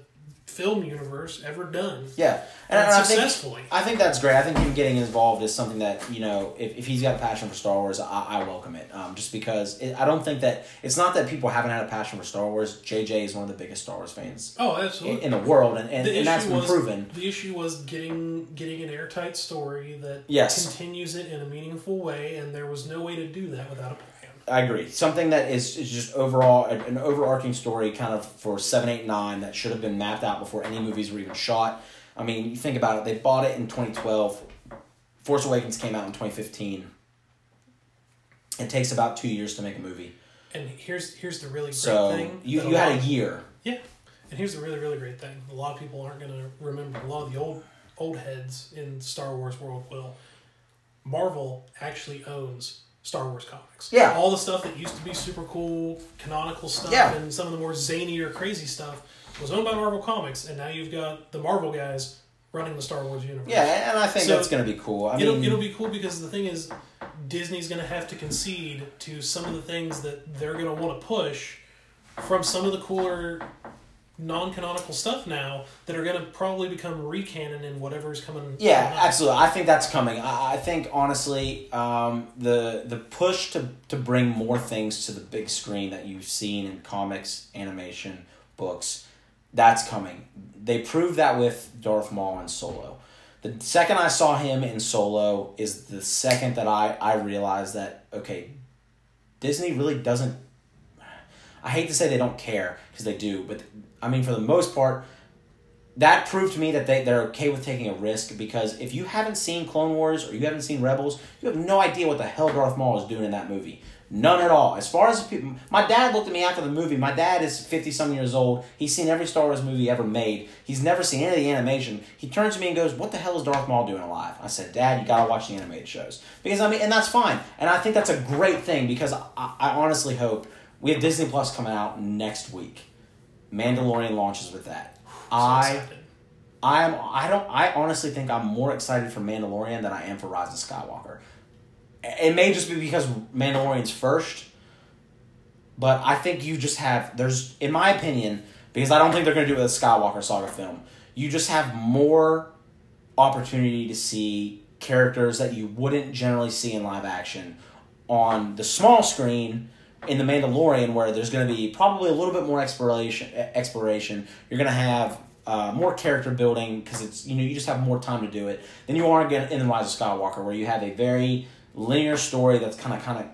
film universe ever done. yeah, and, And I think. I think that's great. I think him getting involved is something that you know, if, if he's got a passion for Star Wars, I, I welcome it. Um, just because it, I don't think that it's not that people haven't had a passion for Star Wars. JJ is one of the biggest Star Wars fans Oh, in, absolutely. in the world, and, and, and that's been was proven. the issue was getting getting an airtight story that Yes. continues it in a meaningful way, and there was no way to do that without a. I agree. Something that is, is just overall an, overarching story, kind of for seven, eight, nine, that should have been mapped out before any movies were even shot. I mean, you think about it. They bought it in twenty twelve. Force Awakens came out in twenty fifteen. It takes about two years to make a movie. And here's here's the really great So thing. you, you had a year. Yeah, and here's the really really great thing. A lot of people aren't going to remember. A lot of the old old heads in Star Wars world will. Marvel actually owns Star Wars comics. Yeah. all the stuff that used to be super cool, canonical stuff, Yeah. and some of the more zanier, crazy stuff was owned by Marvel Comics, and now you've got the Marvel guys running the Star Wars universe. Yeah, and I think So, that's going to be cool. I it'll, mean, it'll be cool because the thing is, Disney's going to have to concede to some of the things that they're going to want to push from some of the cooler non-canonical stuff now that are going to probably become recanon in coming. Yeah, coming up. absolutely. I think that's coming. I, I think honestly, um, the the push to to bring more things to the big screen that you've seen in comics, animation, books, that's coming. They proved that with Darth Maul and Solo. The second I saw him in Solo is the second that I I realized that okay, Disney really doesn't. I hate to say they don't care because they do, but I mean for the most part, that proved to me that they, they're okay with taking a risk because if you haven't seen Clone Wars or you haven't seen Rebels, you have no idea what the hell Darth Maul is doing in that movie. None at all. As far as people, my dad looked at me after the movie. My dad is fifty some years old. He's seen every Star Wars movie ever made. He's never seen any of the animation. He turns to me and goes, "What the hell is Darth Maul doing alive?" I said, "Dad, you gotta watch the animated shows because I mean, and that's fine. And I think that's a great thing because I, I honestly hope we have Disney Plus coming out next week. Mandalorian launches with that. So I excited. I'm I don't I honestly think I'm more excited for Mandalorian than I am for Rise of Skywalker. It may just be because Mandalorian's first, but I think you just have there's in my opinion because I don't think they're going to do it with a Skywalker saga film. You just have more opportunity to see characters that you wouldn't generally see in live action on the small screen in the Mandalorian, where there's going to be probably a little bit more exploration. Exploration. You're going to have uh, more character building because it's you know you just have more time to do it than you are again in the Rise of Skywalker, where you have a very linear story that's kind of kind of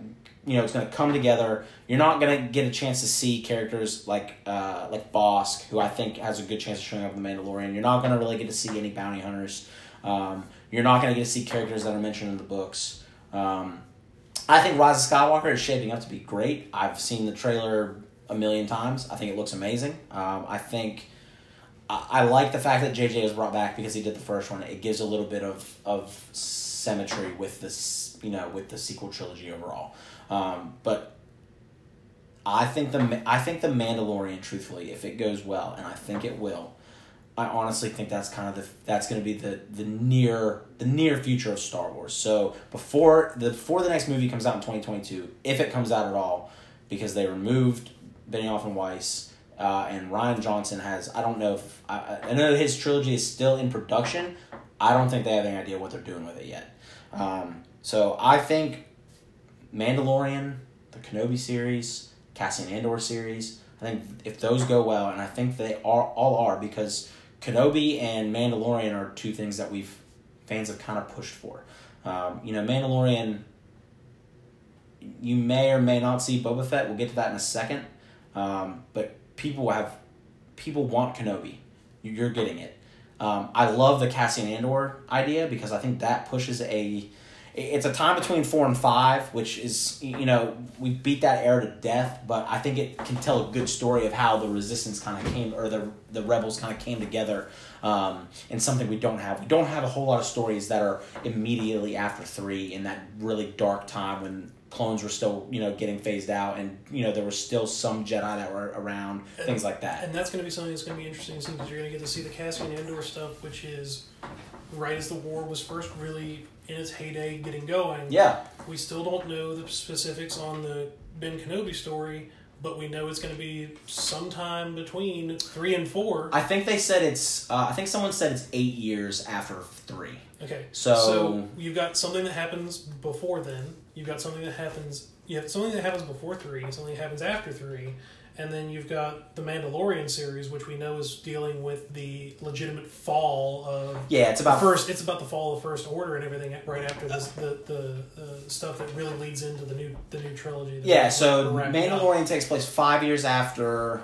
you know it's going to come together. You're not going to get a chance to see characters like uh, like Bossk, who I think has a good chance of showing up in the Mandalorian. You're not going to really get to see any bounty hunters. Um, you're not going to get to see characters that are mentioned in the books. Um, I think Rise of Skywalker is shaping up to be great. I've seen the trailer a million times. I think it looks amazing. Um, I think I, I like the fact that JJ was brought back because he did the first one. It gives a little bit of of symmetry with this, you know, with the sequel trilogy overall. Um, but I think the I think the Mandalorian, truthfully, if it goes well, and I think it will, I honestly think that's kind of the that's going to be the the near the near future of Star Wars. So before the before the next movie comes out in twenty twenty two, if it comes out at all, because they removed Benioff and Weiss, uh, and Rian Johnson has I don't know if I, I know his trilogy is still in production. I don't think they have any idea what they're doing with it yet. Um, so I think Mandalorian, the Kenobi series, Cassian Andor series. I think if those go well, and I think they are all are because Kenobi and Mandalorian are two things that we've fans have kind of pushed for. Um, you know, Mandalorian. You may or may not see Boba Fett. We'll get to that in a second. Um, but people have people want Kenobi. You're getting it. Um, I love the Cassian Andor idea because I think that pushes a. It's a time between four and five, which is you know we beat that era to death, but I think it can tell a good story of how the resistance kind of came or the the rebels kind of came together, um, and something we don't have. We don't have a whole lot of stories that are immediately after three in that really dark time when clones were still you know getting phased out and you know there were still some jedi that were around And- things like that And that's going to be something that's going to be interesting because you're going to get to see the Cassian Andor stuff, which is right as the war was first really in its heyday getting going. yeah We still don't know the specifics on the Ben Kenobi story, but we know it's going to be sometime between three and four. i think they said it's uh, i think someone said it's eight years after three Okay. So- you've got something that happens before then. You've got something that happens. You have something that happens before three. Something that happens after three, and then you've got the Mandalorian series, which we know is dealing with the legitimate fall of yeah it's about first. It's about the fall of the First Order and everything right after this, the the uh, stuff that really leads into the new the new trilogy. Yeah, so we're up. Mandalorian takes place five years after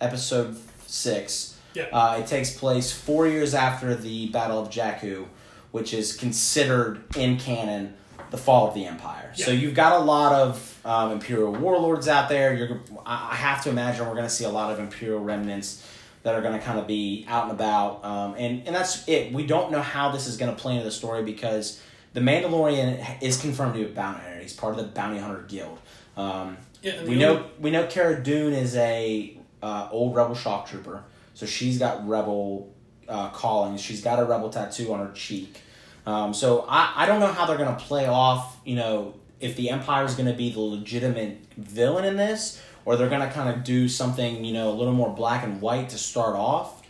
episode six. Yeah. Uh, it takes place four years after the Battle of Jakku, which is considered in canon the fall of the Empire. So you've got a lot of um, Imperial warlords out there. You're, I have to imagine we're going to see a lot of Imperial remnants that are going to kind of be out and about. Um, and, and that's it. We don't know how this is going to play into the story because the Mandalorian is confirmed to be a bounty hunter. He's part of the Bounty Hunter Guild. Um, Yeah, we know only- we know Cara Dune is a uh, old rebel shock trooper, so she's got rebel uh, callings. She's got a rebel tattoo on her cheek. Um, so I, I don't know how they're gonna play off. You know, if the Empire is gonna be the legitimate villain in this, or they're gonna kind of do something you know a little more black and white to start off.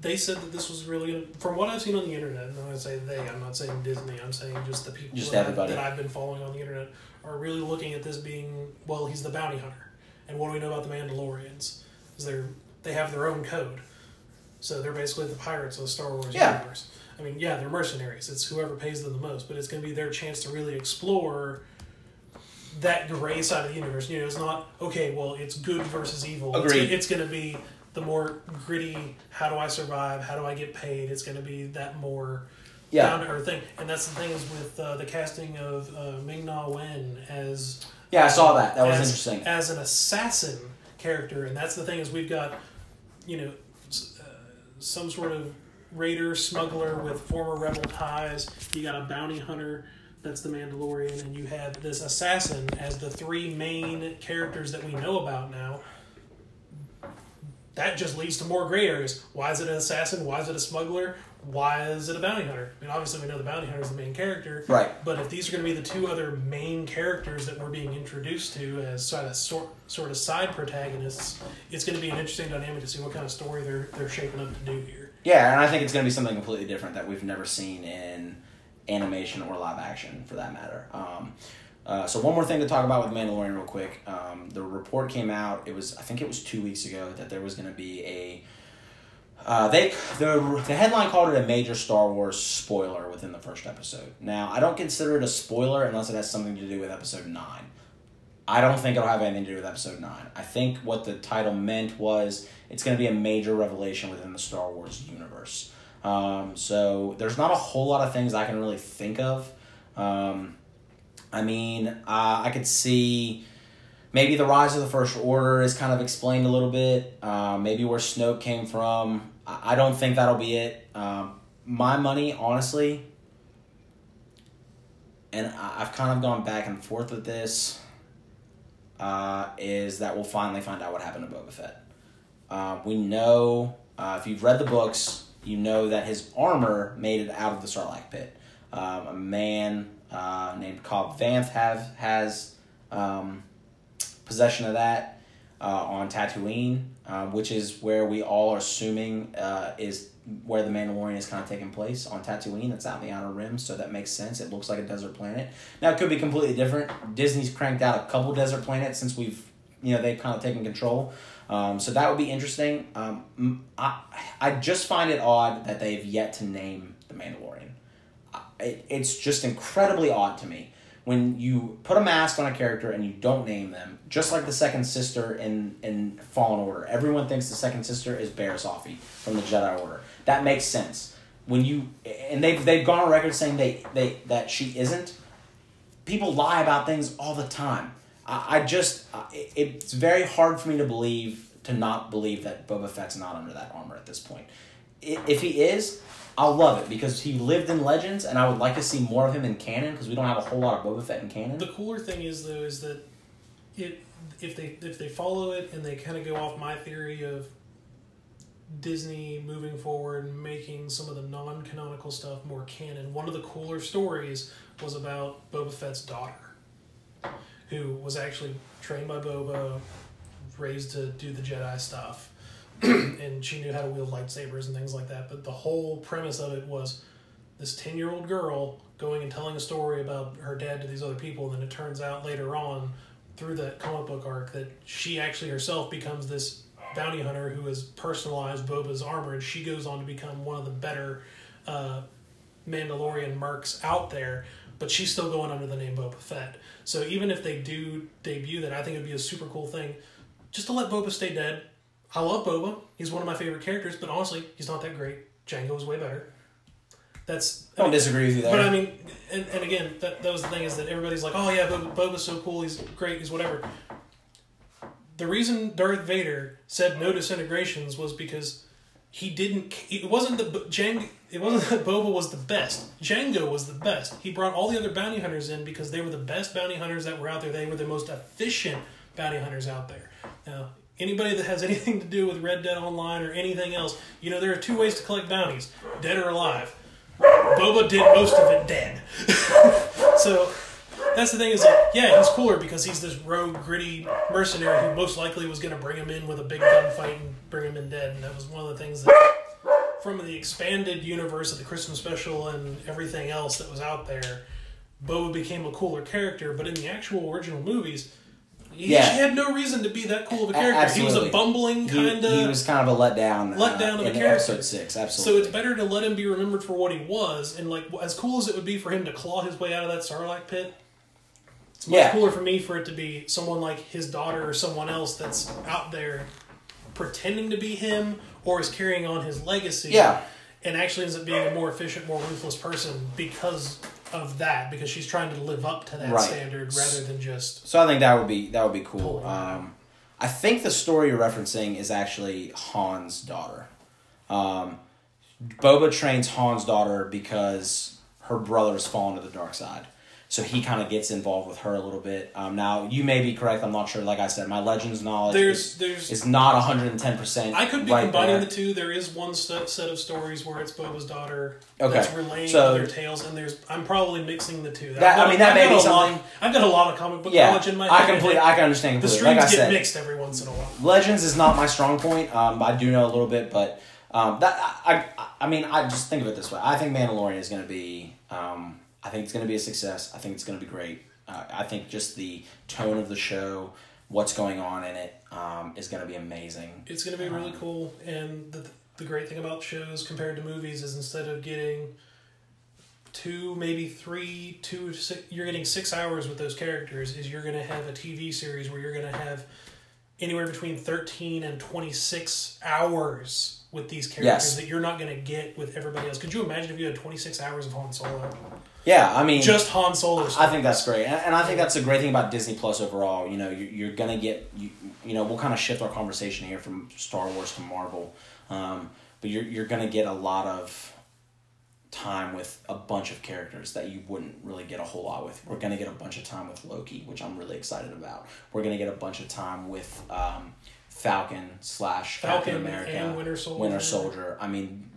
they said that this was really gonna, from what I've seen on the internet. And when I say they, I'm not saying Disney. I'm saying just the people Just that, everybody. that I've been following on the internet are really looking at this being well. He's the bounty hunter, and what do we know about the Mandalorians? Is they're they have their own code, so they're basically the pirates of the Star Wars Yeah. universe. I mean, yeah, they're mercenaries. It's whoever pays them the most, but it's going to be their chance to really explore that gray side of the universe. You know, it's not okay. Well, it's good versus evil. It's- Agreed. It's, going to be the more gritty. How do I survive? How do I get paid? It's going to be that more Yeah. down to earth thing. And that's the thing is with uh, the casting of uh, Ming Na Wen as Yeah, I saw that. That was as, interesting. as an assassin character. And that's the thing is we've got you know uh, some sort of raider smuggler with former rebel ties. You got a bounty hunter. That's the Mandalorian, and you have this assassin as the three main characters that we know about now. That just leads to more gray areas. Why is it an assassin? Why is it a smuggler? Why is it a bounty hunter? I mean, obviously we know the bounty hunter is the main character, Right. but if these are going to be the two other main characters that we're being introduced to as sort of sort, sort of side protagonists, it's going to be an interesting dynamic to see what kind of story they're they're shaping up to do here. Yeah, and I think it's going to be something completely different that we've never seen in animation or live action, for that matter. Um, uh, so one more thing to talk about with Mandalorian, real quick. Um, the report came out. It was I think it was two weeks ago that there was going to be a. Uh, they the the headline called it a major Star Wars spoiler within the first episode. Now I don't consider it a spoiler unless it has something to do with episode nine. I don't think it'll have anything to do with episode nine. I think what the title meant was it's going to be a major revelation within the Star Wars universe. Um, so there's not a whole lot of things I can really think of. Um, I mean, uh, I could see maybe the rise of the First Order is kind of explained a little bit. Uh, maybe where Snoke came from. I, I don't think that'll be it. Um, my money, honestly, and I, I've kind of gone back and forth with this, uh, is that we'll finally find out what happened to Boba Fett. Uh, we know, uh, if you've read the books, you know that his armor made it out of the Sarlacc pit. Um, a man uh, named Cobb Vanth have has um, possession of that. uh, on Tatooine, uh, which is where we all are assuming uh, is where the Mandalorian is kind of taking place on Tatooine. That's out in the Outer Rim, so that makes sense. It looks like a desert planet. Now it could be completely different. Disney's cranked out a couple desert planets since we've you know they've kind of taken control. Um, so that would be interesting. Um, I I just find it odd that they've yet to name the Mandalorian. It, it's just incredibly odd to me when you put a mask on a character and you don't name them, just like the second sister in in Fallen Order. Everyone thinks the second sister is Offee from the Jedi Order. That makes sense. When you and they've they've gone on record saying they, they that she isn't. People lie about things all the time. I, I just it, it's very hard for me to believe to not believe that Boba Fett's not under that armor at this point. If he is, I'll love it because he lived in Legends, and I would like to see more of him in canon because we don't have a whole lot of Boba Fett in canon. The cooler thing is though is that it if they if they follow it and they kind of go off my theory of Disney moving forward making some of the non-canonical stuff more canon. One of the cooler stories was about Boba Fett's daughter, who was actually trained by Boba, raised to do the Jedi stuff and she knew how to wield lightsabers and things like that. But the whole premise of it was this 10 year old girl going and telling a story about her dad to these other people. And then it turns out later on, through that comic book arc, that she actually herself becomes this bounty hunter who has personalized Boba's armor. And she goes on to become one of the better uh, Mandalorian mercs out there. But she's still going under the name Boba Fett. So even if they do debut that, I think it'd be a super cool thing just to let Boba stay dead I love Boba. He's one of my favorite characters, but honestly, he's not that great. Jango is way better. That's I don't disagree with you there. But I mean, and, and again, that, that was the thing is that everybody's like, oh yeah, Boba, Boba's so cool. He's great. He's whatever. The reason Darth Vader said no disintegrations was because he didn't. It wasn't the Jang. It wasn't that Boba was the best. Jango was the best. He brought all the other bounty hunters in because they were the best bounty hunters that were out there. They were the most efficient bounty hunters out there. Now, anybody that has anything to do with Red Dead Online or anything else, you know, there are two ways to collect bounties dead or alive. Boba did most of it dead. so that's the thing is like, yeah, he's cooler because he's this rogue, gritty mercenary who most likely was going to bring him in with a big gunfight and bring him in dead. And that was one of the things that, from the expanded universe of the Christmas special and everything else that was out there, Boba became a cooler character. But in the actual original movies, he, yeah. he had no reason to be that cool of a character. Absolutely. He was a bumbling kind of. He, he, was kind of a letdown. Letdown uh, of a character. Episode six, absolutely. So it's better to let him be remembered for what he was, and like as cool as it would be for him to claw his way out of that Sarlacc pit. It's much yeah. cooler for me for it to be someone like his daughter or someone else that's out there pretending to be him or is carrying on his legacy. Yeah. And actually ends up being a more efficient, more ruthless person because of that because she's trying to live up to that right. standard rather than just. So I think that would be that would be cool. Um, I think the story you're referencing is actually Han's daughter. Um, Boba trains Han's daughter because her brother's fallen to the dark side so he kind of gets involved with her a little bit. Um, now you may be correct. I'm not sure. Like I said, my Legends knowledge there's, is, there's, is not 110. percent I could be right combining there. the two. There is one set, set of stories where it's Boba's daughter okay. that's relaying so, other tales, and there's I'm probably mixing the two. That, got, I mean, that I've may be something. Lot, I've got a lot of comic book yeah, knowledge in my. I completely, I can understand. Completely. The streams like get said, mixed every once in a while. Legends is not my strong point. Um, I do know a little bit, but um, that I, I, I mean, I just think of it this way. I think Mandalorian is going to be. Um, I think it's going to be a success. I think it's going to be great. Uh, I think just the tone of the show, what's going on in it, um, is going to be amazing. It's going to be really um, cool. And the, the great thing about shows compared to movies is instead of getting two, maybe three, two, six, you're getting six hours with those characters. Is you're going to have a TV series where you're going to have anywhere between 13 and 26 hours with these characters yes. that you're not going to get with everybody else. Could you imagine if you had 26 hours of Han Solo? Yeah, I mean, just Han Solo. Stuff. I think that's great, and, I think that's a great thing about Disney Plus overall. You know, you're, you're gonna get you, you know we'll kind of shift our conversation here from Star Wars to Marvel, um, but you're you're gonna get a lot of time with a bunch of characters that you wouldn't really get a whole lot with. We're gonna get a bunch of time with Loki, which I'm really excited about. We're gonna get a bunch of time with um, Falcon slash Falcon America, and Winter Soldier. Winter Soldier. I mean,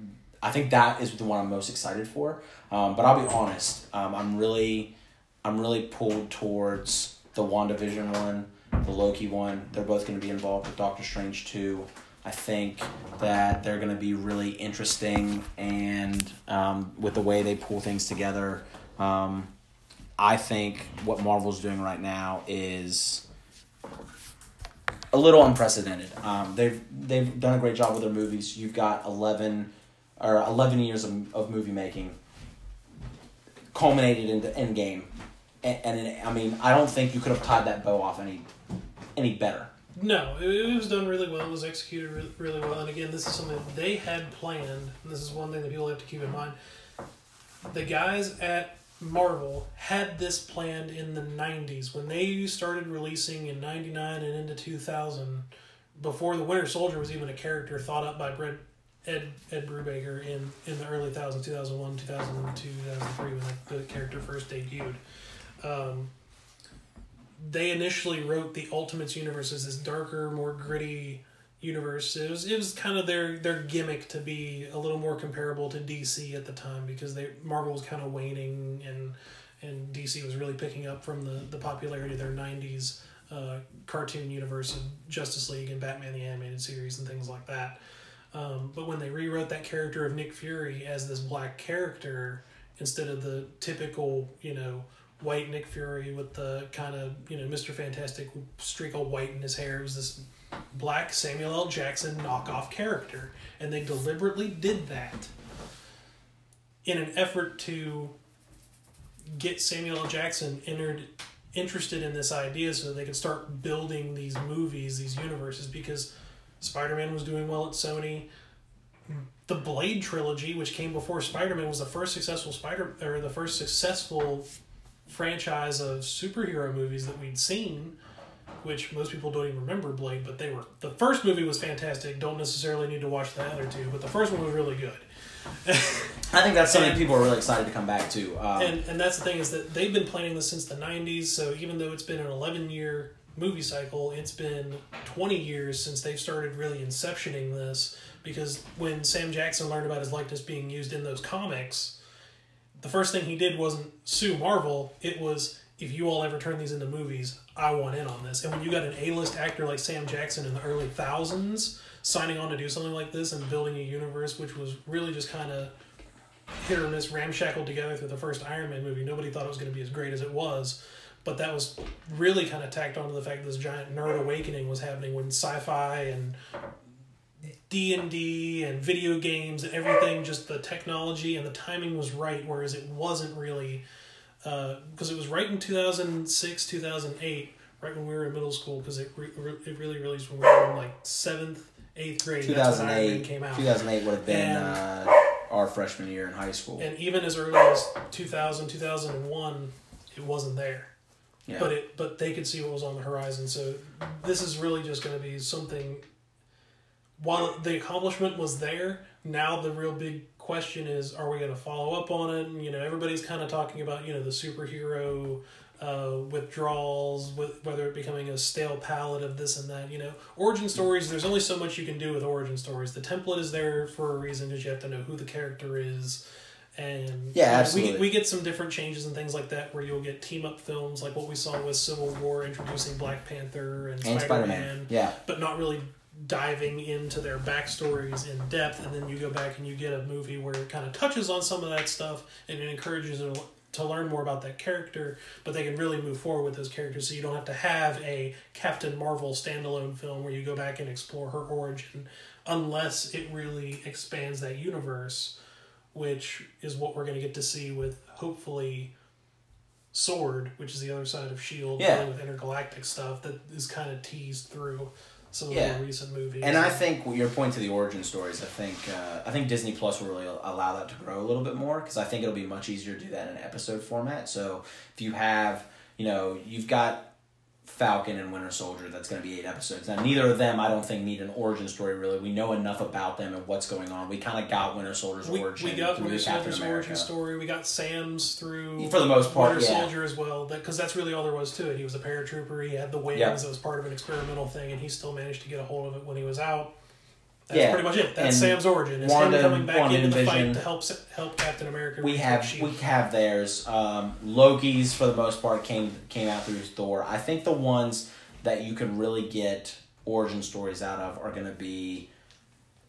I think that is the one I'm most excited for. Um, but I'll be honest, um, I'm really, I'm really pulled towards the WandaVision one the Loki one. They're both going to be involved with Doctor Strange two. I think that they're going to be really interesting and um, with the way they pull things together. Um, I think what Marvel's doing right now is a little unprecedented. Um, they've they've done a great job with their movies. You've got eleven or eleven years of, of movie making culminated in into Endgame, and, and I mean I don't think you could have tied that bow off any any better. No, it, it was done really well. It was executed really, really well. And again, this is something that they had planned. And this is one thing that people have to keep in mind. The guys at Marvel had this planned in the 90s when they started releasing in 99 and into 2000 before the Winter Soldier was even a character thought up by Brett Ed Ed Brubaker in, in the early thousands, 2001, 2002, 2003 when the, the character first debuted. Um, they initially wrote the Ultimates universe as this darker, more gritty universe. It was it was kind of their their gimmick to be a little more comparable to DC at the time because they Marvel was kind of waning and and DC was really picking up from the the popularity of their '90s uh, cartoon universe of Justice League and Batman the animated series and things like that. Um, but when they rewrote that character of Nick Fury as this black character instead of the typical, you know, white Nick Fury with the kind of you know Mister Fantastic streak of white in his hair. It was this black Samuel L. Jackson knockoff character, and they deliberately did that in an effort to get Samuel L. Jackson entered interested in this idea so they could start building these movies, these universes because Spider-Man was doing well at Sony. The Blade trilogy, which came before Spider-Man, was the first successful Spider or the first successful franchise of superhero movies that we'd seen, which most people don't even remember Blade, but they were the first movie was fantastic. Don't necessarily need to watch the other two, but the first one was really good. I think that's something And- people are really excited to come back to. Um, and and that's the thing is that they've been planning this since the 90s so even though it's been an 11 year movie cycle it's been 20 years since they've started really inceptioning this because when sam jackson learned about his likeness being used in those comics the first thing he did wasn't sue marvel it was if you all ever turn these into movies i want in on this and when you got an a-list actor like sam jackson in the early thousands signing on to do something like this and building a universe which was really just kind of hit or miss ramshackled together through the first Iron Man movie. Nobody thought it was going to be as great as it was, but that was really kind of tacked onto the fact that this giant nerd awakening was happening when sci-fi and D and D and video games and everything, just the technology and the timing was right, whereas it wasn't really because it was right in two thousand six, two thousand eight, right when we were in middle school, because it re- re- it really released when we were in like seventh, eighth grade. That's when 2008, came out. 2008 would have been And- uh, our freshman year in high school. and even as early as 2000 2001 it wasn't there Yeah. but it but they could see what was on the horizon. So this is really just going to be something while the accomplishment was there now the real big question is are we going to follow up on it? And, you know everybody's kind of talking about you know the superhero uh, withdrawals with whether it becoming a stale palette of this and that you know. Origin stories there's only so much you can do with origin stories. The template is there for a reason because you have to know who the character is and Yeah, absolutely. we, we get some different changes and things like that where you'll get team up films like what we saw with civil war introducing black panther and, and spider-man, Spider-Man. Yeah. but not really diving into their backstories in depth and then you go back and you get a movie where it kind of touches on some of that stuff and it encourages you to learn more about that character but they can really move forward with those characters so you don't have to have a captain marvel standalone film where you go back and explore her origin unless it really expands that universe which is what we're going to get to see with hopefully sword which is the other side of shield Yeah. with intergalactic stuff that is kind of teased through some of Yeah. the more recent movies And I think your point to the origin stories, I think uh, I think Disney Plus will really allow that to grow a little bit more because I think it'll be much easier to do that in an episode format. So if you have, you know, you've got Falcon and Winter Soldier, that's going to be eight episodes. Now neither of them, I don't think, need an origin story. Really, we know enough about them and what's going on. We kind of got Winter Soldier's we, origin we got through Winter Soldier's origin story. We got Sam's through For the most part, Winter yeah. Soldier as well. Because that's really all there was to it. He was a paratrooper. He had the wings. Yep. It was part of an experimental thing, and he still managed to get a hold of it when he was out. That's Yeah. pretty much it. That's And Sam's origin. It's Wanda- him coming back Wanda into the fight to help help Captain America. we have we have theirs. Um, Loki's for the most part came came out through Thor. I think the ones that you can really get origin stories out of are going to be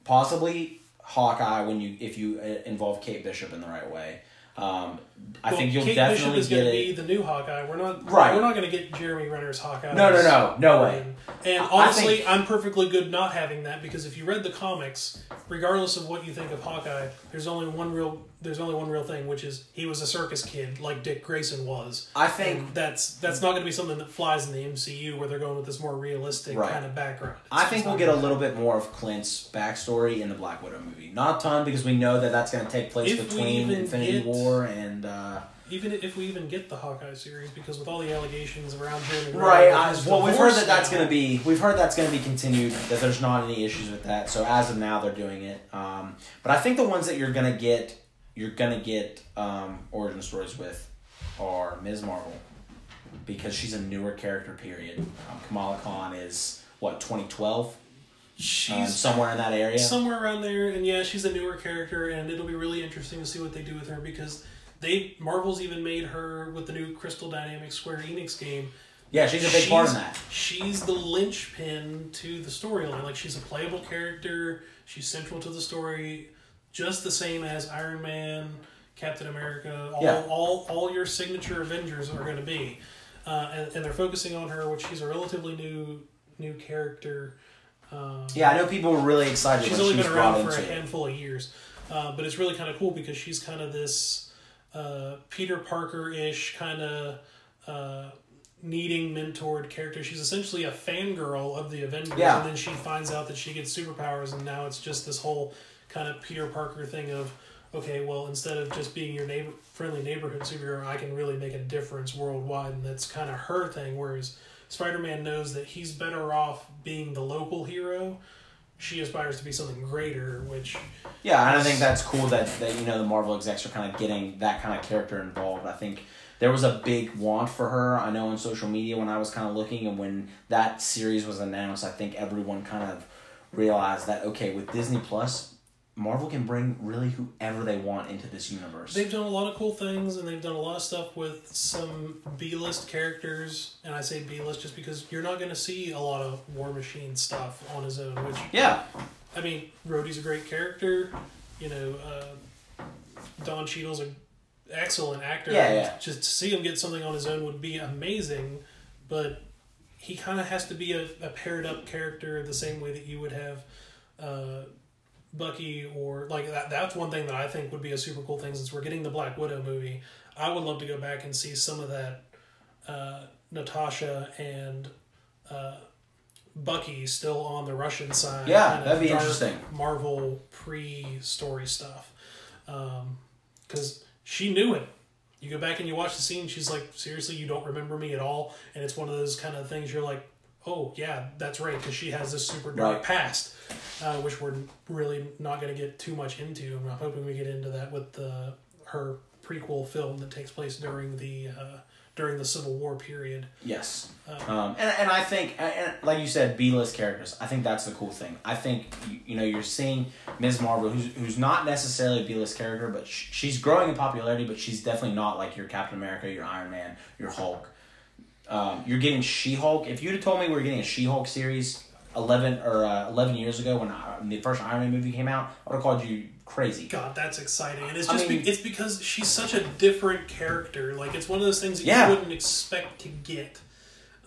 possibly Hawkeye when you if you uh, involve Kate Bishop in the right way. Um, I Well, think you'll Kate definitely Bishop is get to it. be the new Hawkeye. We're not Right. We're not going to get Jeremy Renner's Hawkeye. No, no, no, no way. And, and I- I honestly, think- I'm perfectly good not having that because if you read the comics, regardless of what you think of Hawkeye, there's only one real there's only one real thing, which is he was a circus kid like Dick Grayson was. I think And that's that's not going to be something that flies in the MCU where they're going with this more realistic Right. kind of background. It's I think we'll get a little bit more of Clint's backstory in the Black Widow movie. Not a ton because we know that that's going to take place If between Infinity get- War and. Uh, even if we even get the Hawkeye series, because with all the allegations around Jeremy Right. I, well, we've heard that that's going to be we've heard that's going to be continued. That there's not any issues with that. So as of now, they're doing it. Um, but I think the ones that you're going to get you're going to get um, origin stories with are Ms. Marvel because she's a newer character. Period. Um, Kamala Khan is what 2012, she's um, somewhere in that area. somewhere around there and yeah she's a newer character and it'll be really interesting to see what they do with her because they marvel's even made her with the new crystal dynamics square enix game. Yeah, she's a big part in that. she's the linchpin to the storyline like she's a playable character. She's central to the story. Just the same as iron man captain america all, Yeah. all, all your signature avengers are going to be. Uh, and, and they're focusing on her which she's a relatively new new character. Um, Yeah, I know people were really excited she's when only she was been around for a it. handful of years, uh, but it's really kind of cool because she's kind of this uh, Peter Parker ish kind of uh, needing mentored character. She's essentially a fangirl of the Avengers, Yeah. and then she finds out that she gets superpowers, and now it's just this whole kind of Peter Parker thing of. Okay, well, instead of just being your neighbor, friendly neighborhood superhero, I can really make a difference worldwide, and that's kind of her thing. Whereas Spider-Man knows that he's better off being the local hero, she aspires to be something greater, which Yeah, and I think that's cool that, that you know the Marvel execs are kind of getting that kind of character involved. I think there was a big want for her. I know on social media when I was kind of looking and when that series was announced, I think everyone kind of realized that okay, with Disney Plus, Marvel can bring really whoever they want into this universe. they've done a lot of cool things and they've done a lot of stuff with some B-list characters. And I say B-list just because you're not going to see a lot of War Machine stuff on his own. Which yeah, I mean, Rhodey's a great character. You know, uh, Don Cheadle's an excellent actor. Yeah, yeah. Just to see him get something on his own would be amazing, but he kind of has to be a, a paired up character the same way that you would have uh, Bucky or like that. That's one thing that I think would be a super cool thing since we're getting the Black Widow movie. I would love to go back and see some of that uh, Natasha and. Uh, Bucky still on the Russian side. Yeah, that'd be interesting. Marvel pre-story stuff, because she knew it. You go back and you watch the scene. She's like, seriously, you don't remember me at all, and it's one of those kind of things. You're like, oh yeah, that's right, because she has this super dark Right. past, uh, which we're really not going to get too much into. I'm hoping we get into that with the her prequel film that takes place during the uh, during the Civil War period. Yes. Uh, Um, and, and I think, and like you said, B list characters. I think that's the cool thing. I think you, you know you're seeing Ms. Marvel, who's who's not necessarily a B list character, but sh- she's growing in popularity. But she's definitely not like your Captain America, your Iron Man, your Hulk. Um, you're getting She Hulk. If you'd have told me we were getting a She Hulk series eleven or uh, eleven years ago when uh, the first Iron Man movie came out, I would have called you crazy. God, that's exciting, and it's I just mean- be, it's because she's such a different character. Like it's one of those things that Yeah. you wouldn't expect to get.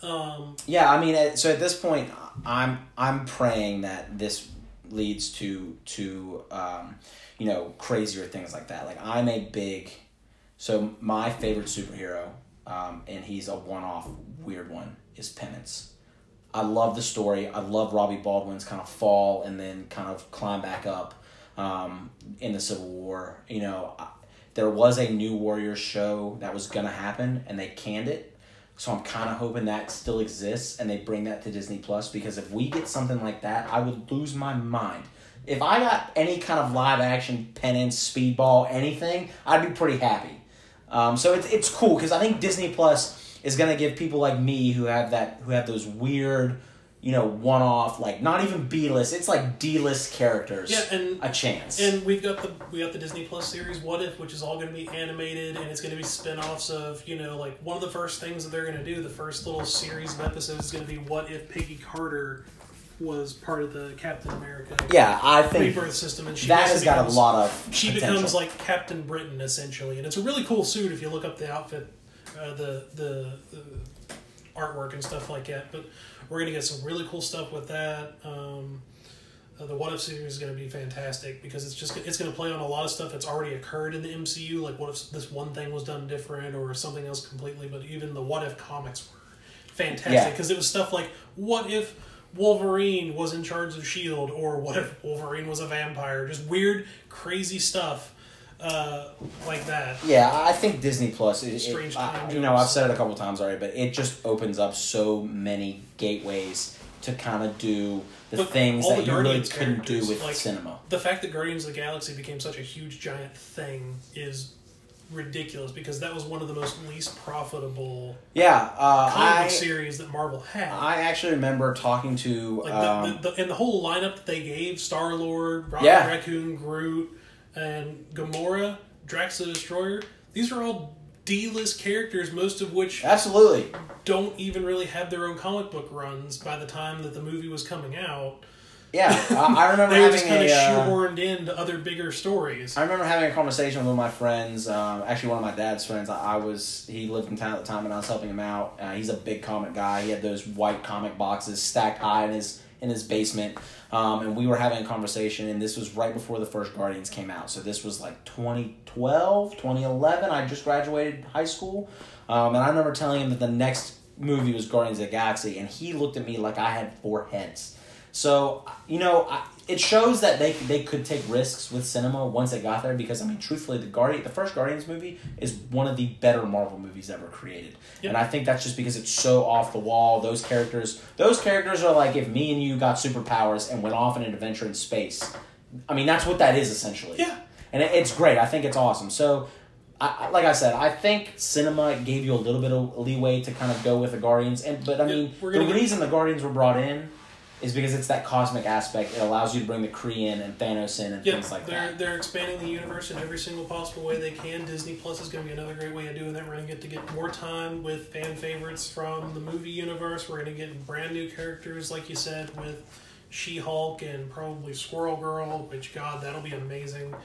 Um, Yeah, I mean, so at this point, I'm I'm praying that this leads to to um, you know crazier things like that. Like I'm a big, so my favorite superhero, um, and he's a one-off weird one, is Penance. I love the story. I love Robbie Baldwin's kind of fall and then kind of climb back up um, in the Civil War. You know, I, there was a New Warriors show that was gonna happen, and they canned it. So I'm kind of hoping that still exists, and they bring that to Disney Plus because if we get something like that, I would lose my mind. If I got any kind of live action penance, speedball, anything, I'd be pretty happy. Um, so it's it's cool because I think Disney Plus is gonna give people like me who have that who have those weird you know, one off, like not even B list. It's like D list characters. Yeah, and a chance. And we've got the we got the Disney Plus series What If, which is all going to be animated, and it's going to be spin-offs of you know like one of the first things that they're going to do. The first little series of episodes is going to be What If Peggy Carter was part of the Captain America yeah, I think rebirth system, and she that has basically got a lot of She potential. becomes like Captain Britain essentially, and it's a really cool suit if you look up the outfit, uh, the, the the artwork and stuff like that. But we're gonna get some really cool stuff with that. Um, uh, the What If series is going to be fantastic because it's just it's going to play on a lot of stuff that's already occurred in the MCU. Like what if this one thing was done different or something else completely? But even the What If comics were fantastic Yeah. because it was stuff like what if Wolverine was in charge of Shield or what if Wolverine was a vampire? Just weird, crazy stuff uh, like that. Yeah, I think Disney Plus. is Strange it, I- you know. I've said it a couple times already, but it just opens up so many gateways to kind of do the But things that the you really couldn't do with like- cinema. The fact that Guardians of the Galaxy became such a huge giant thing is ridiculous because that was one of the most least profitable Yeah, uh, comic I book series that Marvel had. I actually remember talking to like um, the, the, the, and the whole lineup that they gave Star Lord, Rocket Yeah. Raccoon, Groot, and Gamora, Drax the Destroyer. These are all D-list characters, most of which absolutely. don't even really have their own comic book runs by the time that the movie was coming out. Yeah, I, I remember They were having just kind of a. uh, shoehorned into other bigger stories. I remember having a conversation with one of my friends. Um, actually, one of my dad's friends. I, I was he lived in town at the time, and I was helping him out. Uh, he's a big comic guy. He had those white comic boxes stacked high in his in his basement. Um, and we were having a conversation, and this was right before the first Guardians came out. So this was like 2012, 2011. I just graduated high school, um, and I remember telling him that the next movie was Guardians of the Galaxy, and he looked at me like I had four heads. So you know, I, it shows that they they could take risks with cinema once they got there. Because I mean, truthfully, the Guardian, the first Guardians movie is one of the better Marvel movies ever created, Yep. and I think that's just because it's so off the wall. Those characters, those characters are like if me and you got superpowers and went off on an adventure in space. I mean, that's what that is essentially. Yeah. and it, it's great. I think it's awesome. So. I, like I said, I think cinema gave you a little bit of leeway to kind of go with the Guardians, and but I mean, we're the reason the Guardians were brought in is because it's that cosmic aspect. It allows you to bring the Kree in and Thanos in and Yeah, things like they're that. they're expanding the universe in every single possible way they can. Disney Plus is going to be another great way of doing that. We're going to get to get more time with fan favorites from the movie universe. We're going to get brand new characters, like you said, with She Hulk and probably Squirrel Girl. Which God, that'll be amazing.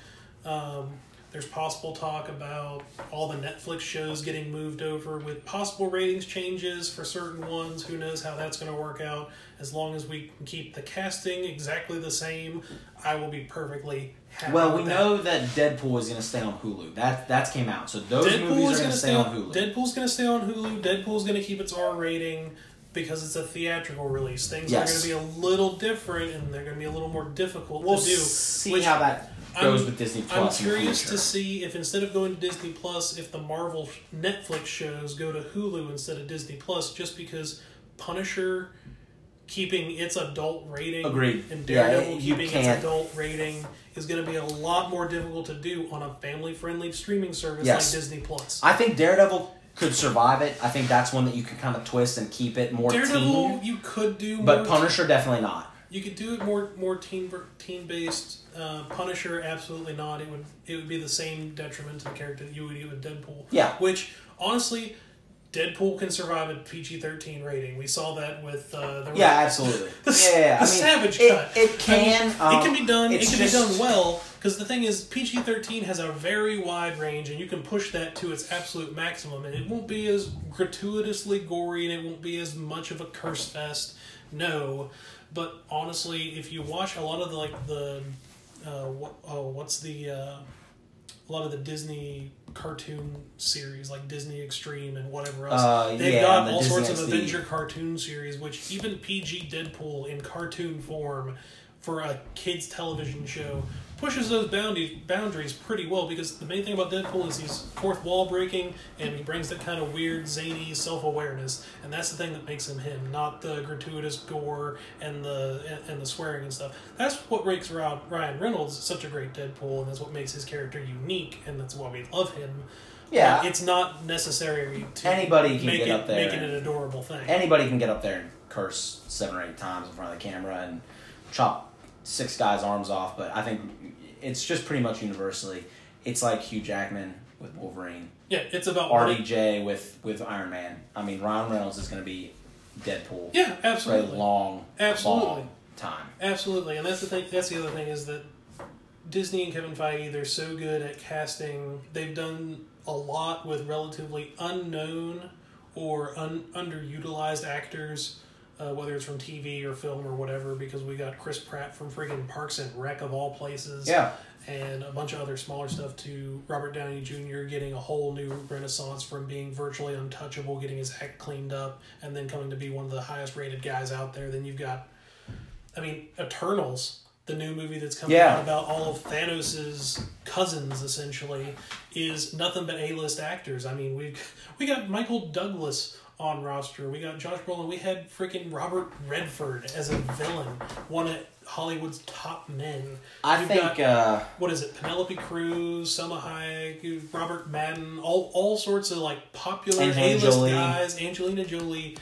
Um, there's possible talk about all the Netflix shows getting moved over with possible ratings changes for certain ones. Who knows how that's going to work out? As long as we can keep the casting exactly the same, I will be perfectly happy. Well, we that. know that Deadpool is going to stay on Hulu. That that came out, so those Deadpool movies is are going to stay on Hulu. Deadpool's going to stay on Hulu. Deadpool's going to keep its R rating because it's a theatrical release. Things Yes. are going to be a little different and they're going to be a little more difficult we'll to do. see which how that goes I'm- with Disney Plus. I'm Plus. in the curious to see if instead of going to Disney Plus, if the Marvel Netflix shows go to Hulu instead of Disney Plus, just because Punisher keeping its adult rating Agreed. and Daredevil you keeping its can't- adult rating is going to be a lot more difficult to do on a family-friendly streaming service Yes. like Disney Plus. I think Daredevil could survive it. I think that's one that you can kind of twist and keep it more Daredevil, teen. you could do, But Punisher definitely not. You could do it more more team team based. Uh, Punisher, absolutely not. It would it would be the same detriment to the character that you would get with Deadpool. Yeah. Which honestly, Deadpool can survive a PG thirteen rating. We saw that with uh, the Yeah, absolutely. the, yeah, yeah, the I mean, Savage it, Cut. It can. I mean, um, it can be done. It can just- be done well because the thing is, PG thirteen has a very wide range, and you can push that to its absolute maximum, and it won't be as gratuitously gory, and it won't be as much of a curse fest. No, but honestly, if you watch a lot of the like the uh, what, oh, what's the uh, a lot of the Disney cartoon series like Disney Extreme and whatever else. Uh, They've yeah, got all Disney sorts of XD. Avenger cartoon series, which even PG Deadpool in cartoon form for a kids television show pushes those boundaries boundaries pretty well because the main thing about Deadpool is he's fourth wall breaking and he brings that kind of weird zany self awareness and that's the thing that makes him him, not the gratuitous gore and the and, and the swearing and stuff. That's what makes Ryan Ryan Reynolds such a great Deadpool and that's what makes his character unique and that's why we love him. Yeah. But it's not necessary to Anybody can make get it up there make it an adorable thing. Anybody can get up there and curse seven or eight times in front of the camera and chop six guys' arms off. But I think it's just pretty much universally. It's like Hugh Jackman with Wolverine, Yeah, it's about RDJ with with Iron Man. I mean, Ryan Reynolds is going to be Deadpool Yeah, absolutely. for a long, Absolutely. long time. Absolutely, and that's the thing. That's the other thing is that Disney and Kevin Feige they're so good at casting. They've done a lot with relatively unknown or un, underutilized actors, uh, whether it's from TV or film or whatever. Because we got Chris Pratt from freaking Parks and Rec of all places, Yeah, and a bunch of other smaller stuff to Robert Downey Jr. getting a whole new renaissance from being virtually untouchable, getting his act cleaned up, and then coming to be one of the highest rated guys out there. Then you've got, I mean, Eternals, the new movie that's coming Yeah. out about all of Thanos' cousins, essentially, is nothing but A list actors. I mean, we we got Michael Douglas on roster. We got Josh Brolin. We had freaking Robert Redford as a villain, one of Hollywood's top men. I You've think. got- uh, what is it? Penelope Cruz, Salma Hayek, Robert Madden, all all sorts of like popular A list guys. Angelina Jolie.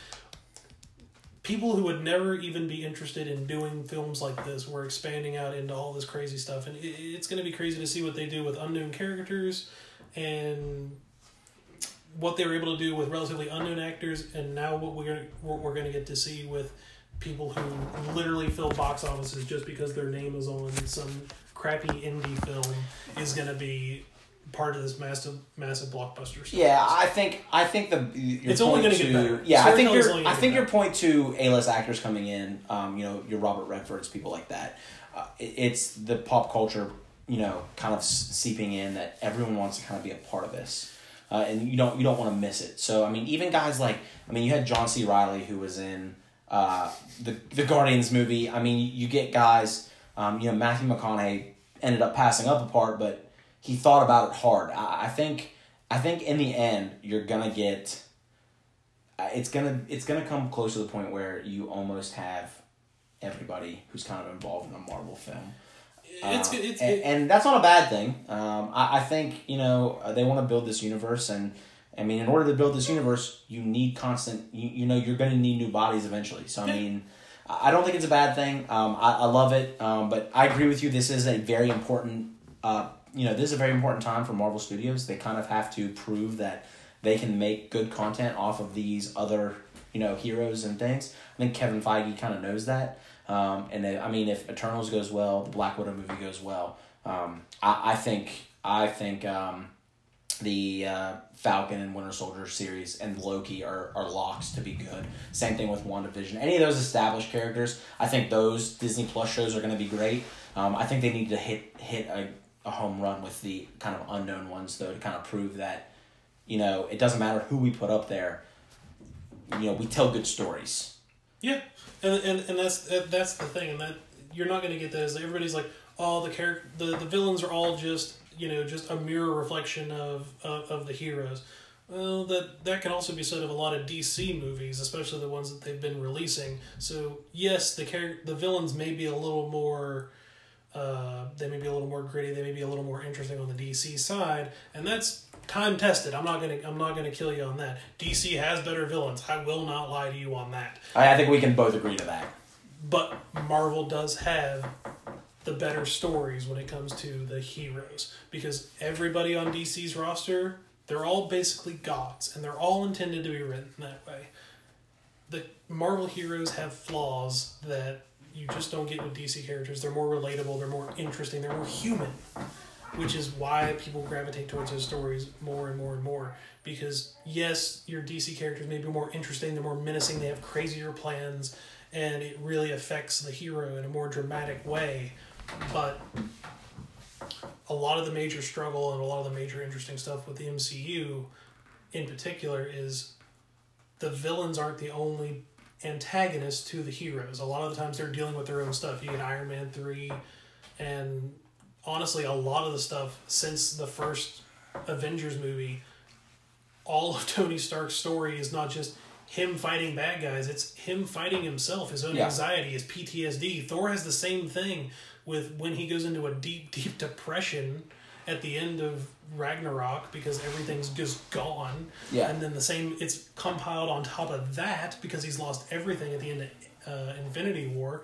People who would never even be interested in doing films like this were expanding out into all this crazy stuff, and it, it's going to be crazy to see what they do with unknown characters and what they were able to do with relatively unknown actors, and now what we're what we're going to get to see with people who literally fill box offices just because their name is on some crappy indie film is going to be part of this massive massive blockbuster. Stuff. Yeah, I think I think the your It's only gonna get better. Yeah, I think your I think your point to A list actors coming in, um, you know, your Robert Redfords, people like that. Uh, it- it's the pop culture, you know, kind of seeping in that everyone wants to kind of be a part of this, uh, and you don't you don't want to miss it. So I mean, even guys like I mean, you had John C. Reilly who was in uh, the the Guardians movie. I mean, you get guys, um, you know, Matthew McConaughey ended up passing up a part, but he thought about it hard. I, I think I think in the end you're gonna get. uh, It's gonna it's gonna come close to the point where you almost have everybody who's kind of involved in a Marvel film. It's Uh, it's and, it, and that's not a bad thing. Um, I, I think you know uh, they want to build this universe, and I mean, in order to build this universe, you need constant. You, you know, you're going to need new bodies eventually. So I mean, I I don't think it's a bad thing. Um, I, I love it, um, but I agree with you. This is a very important. Uh, you know, this is a very important time for Marvel Studios. They kind of have to prove that they can make good content off of these other you know heroes and things. I think Kevin Feige kind of knows that. Um, and I mean, if Eternals goes well, the Black Widow movie goes well. Um, I, I think I think um, the uh, Falcon and Winter Soldier series and Loki are, are locks to be good. Same thing with WandaVision. Any of those established characters, I think those Disney Plus shows are going to be great. Um, I think they need to hit hit a, a home run with the kind of unknown ones though to kind of prove that you know it doesn't matter who we put up there. You know, we tell good stories. yeah, and and and that's that's the thing, and that you're not going to get that. Is everybody's like, oh, the character, the the villains are all just you know just a mirror reflection of of, of the heroes. Well, that that can also be said of a lot of DC movies, especially the ones that they've been releasing. So yes, the char- the villains may be a little more, uh, they may be a little more gritty. They may be a little more interesting on the DC side, and that's time tested. I'm not gonna I'm not gonna kill you on that. DC has better villains. I will not lie to you on that. I, I think we can both agree to that. But Marvel does have the better stories when it comes to the heroes because everybody on DC's roster, they're all basically gods and they're all intended to be written that way. The Marvel heroes have flaws that you just don't get with DC characters. They're more relatable, they're more interesting, they're more human, which is why people gravitate towards those stories more and more and more. Because, yes, your DC characters may be more interesting, they're more menacing, they have crazier plans, and it really affects the hero in a more dramatic way. But a lot of the major struggle and a lot of the major interesting stuff with the MCU in particular is the villains aren't the only antagonists to the heroes. A lot of the times they're dealing with their own stuff. You get Iron Man 3, and honestly, a lot of the stuff since the first Avengers movie, all of Tony Stark's story is not just him fighting bad guys, it's him fighting himself, his own Yeah. anxiety, his PTSD. Thor has the same thing with when he goes into a deep, deep depression at the end of Ragnarok because everything's just gone. Yeah. And then the same, it's compiled on top of that because he's lost everything at the end of uh, Infinity War.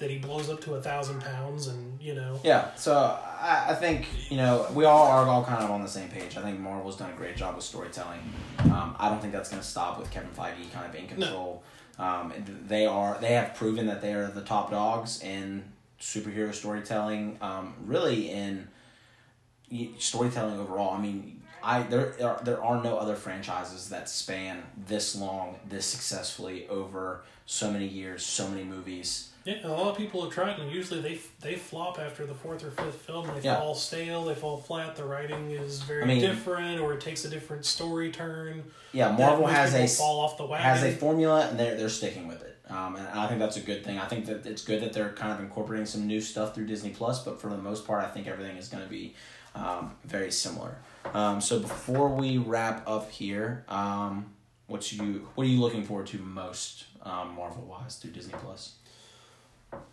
That he blows up to a thousand pounds, and you know, Yeah, so I, I think you know we all are all kind of on the same page. I think Marvel's done a great job with storytelling. Um, I don't think that's going to stop with Kevin Feige kind of in control. Um, they are they have proven that they are the top dogs in superhero storytelling. Um, really in storytelling overall. I mean, I there are, there are no other franchises that span this long, this successfully over so many years, so many movies. Yeah, a lot of people have tried, and usually they they flop after the fourth or fifth film. They Yeah. fall stale, they fall flat. The writing is very I mean- different, or it takes a different story turn. Yeah, Marvel has a fall off the wagon. has a formula and they're, they're sticking with it. Um, and I think that's a good thing. I think that it's good that they're kind of incorporating some new stuff through Disney Plus, but for the most part, I think everything is going to be um, very similar. Um, so before we wrap up here, um, what's you what are you looking forward to most um, Marvel wise through Disney Plus?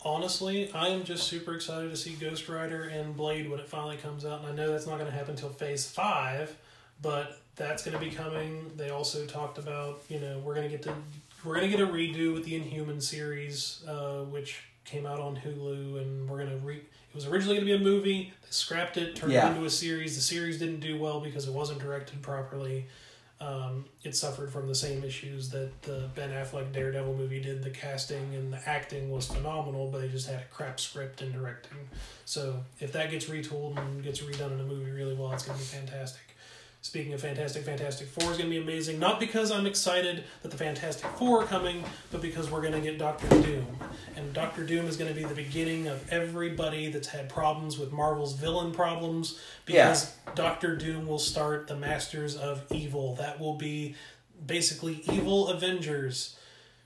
Honestly, I am just super excited to see Ghost Rider and Blade when it finally comes out, and I know that's not going to happen until Phase Five, but that's going to be coming. They also talked about you know we're going to get to we're going to get a redo with the Inhuman series, uh, which came out on Hulu, and we're going to re. It was originally going to be a movie. They scrapped it, turned Yeah. it into a series. The series didn't do well because it wasn't directed properly. Um, it suffered from the same issues that the Ben Affleck Daredevil movie did. The casting and the acting was phenomenal, but they just had a crap script and directing. So if that gets retooled and gets redone in a movie really well, it's going to be fantastic. Speaking of Fantastic, Fantastic Four is going to be amazing. Not because I'm excited that the Fantastic Four are coming, but because we're going to get Doctor Doom. And Doctor Doom is going to be the beginning of everybody that's had problems with Marvel's villain problems. Because Doctor Doom will start the Masters of Evil. That will be basically evil Avengers.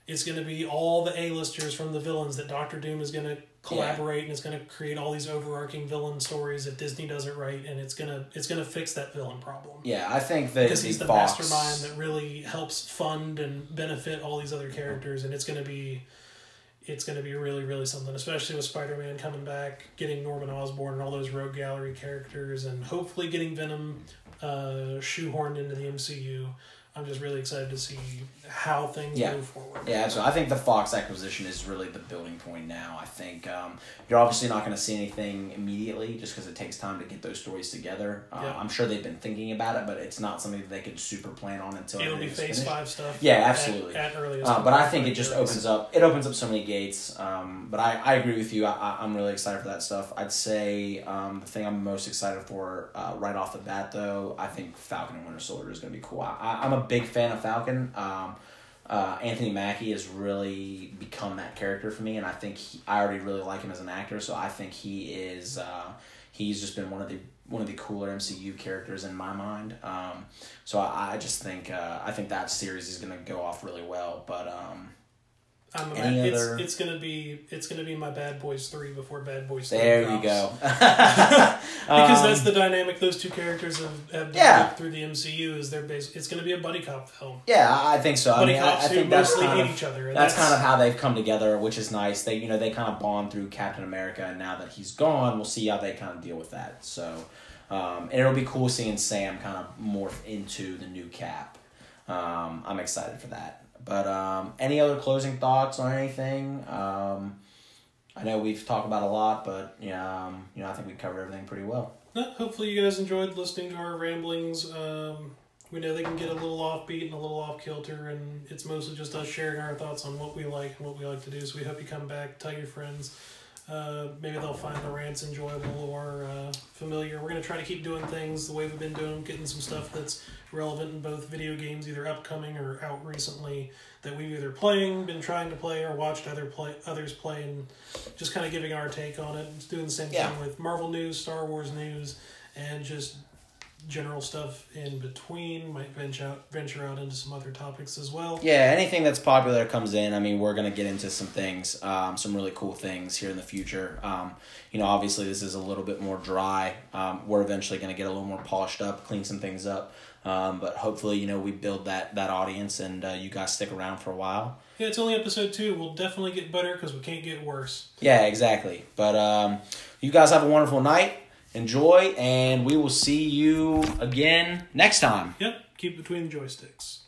It's going to be all the A-listers from the villains that Doctor Doom is going to collaborate and it's going to create all these overarching villain stories if Disney does it right and it's going to it's going to fix that villain problem. Yeah, I think that Because he's the Fox, mastermind that really helps fund and benefit all these other characters and it's going to be it's going to be really really something especially with Spider-Man coming back, getting Norman Osborn and all those rogue gallery characters and hopefully getting Venom uh, shoehorned into the MCU. I'm just really excited to see how things Yeah. move forward. Yeah, so I think the Fox acquisition is really the building point now. I think um, you're obviously not going to see anything immediately just because it takes time to get those stories together. Uh, Yeah. I'm sure they've been thinking about it, but it's not something that they could super plan on until It'll be phase finished. five stuff. Yeah, absolutely. At, earliest. Uh, but I think it just opens up. It opens up so many gates. Um, but I, I agree with you. I, I'm really excited for that stuff. I'd say um, the thing I'm most excited for uh, right off the bat, though, I think Falcon and Winter Soldier is going to be cool. I, I, I'm a big fan of Falcon. Um, uh, Anthony Mackie has really become that character for me, and I think he, I already really like him as an actor. So I think he is. Uh, he's just been one of the one of the cooler MCU characters in my mind. Um, so I, I just think uh, I think that series is to go off really well. But um, I'm Any bad, other- it's, it's gonna be it's gonna be my Bad Boys three before Bad Boys. 3 there you go. Because Um, that's the dynamic those two characters have, have Yeah. through the MCU. Is they're bas- It's gonna be a buddy cop film. yeah, I think so. I buddy mean, I, I think that's mostly kind hate of each other. and that's kind of how they've come together, which is nice. They you know they kind of bond through Captain America, and now that he's gone, we'll see how they kind of deal with that. So, um, and it'll be cool seeing Sam kind of morph into the new Cap. Um, I'm excited for that. But um, any other closing thoughts on anything? Um, I know we've talked about a lot, but yeah, um, you know I think we covered everything pretty well. Hopefully you guys enjoyed listening to our ramblings. Um, we know they can get a little offbeat and a little off kilter, and it's mostly just us sharing our thoughts on what we like and what we like to do. So we hope you come back, tell your friends. Uh, maybe they'll find the rants enjoyable or uh, familiar. We're gonna try to keep doing things the way we've been doing, getting some stuff that's relevant in both video games, either upcoming or out recently, that we've either playing, been trying to play, or watched other play others play, and just kind of giving our take on it. Just doing the same Yeah. thing with Marvel news, Star Wars news, and just general stuff in between. Might venture out venture out into some other topics as well. Yeah, anything that's popular comes in. I mean, we're gonna get into some things, um, some really cool things here in the future. Um, you know, obviously this is a little bit more dry. Um, we're eventually gonna get a little more polished up, clean some things up. Um, but hopefully, you know, we build that that audience, and uh, you guys stick around for a while. Yeah, it's only episode two. We'll definitely get better because we can't get worse. Yeah, exactly. But um, you guys have a wonderful night, enjoy, and we will see you again next time. Yep, keep between the joysticks.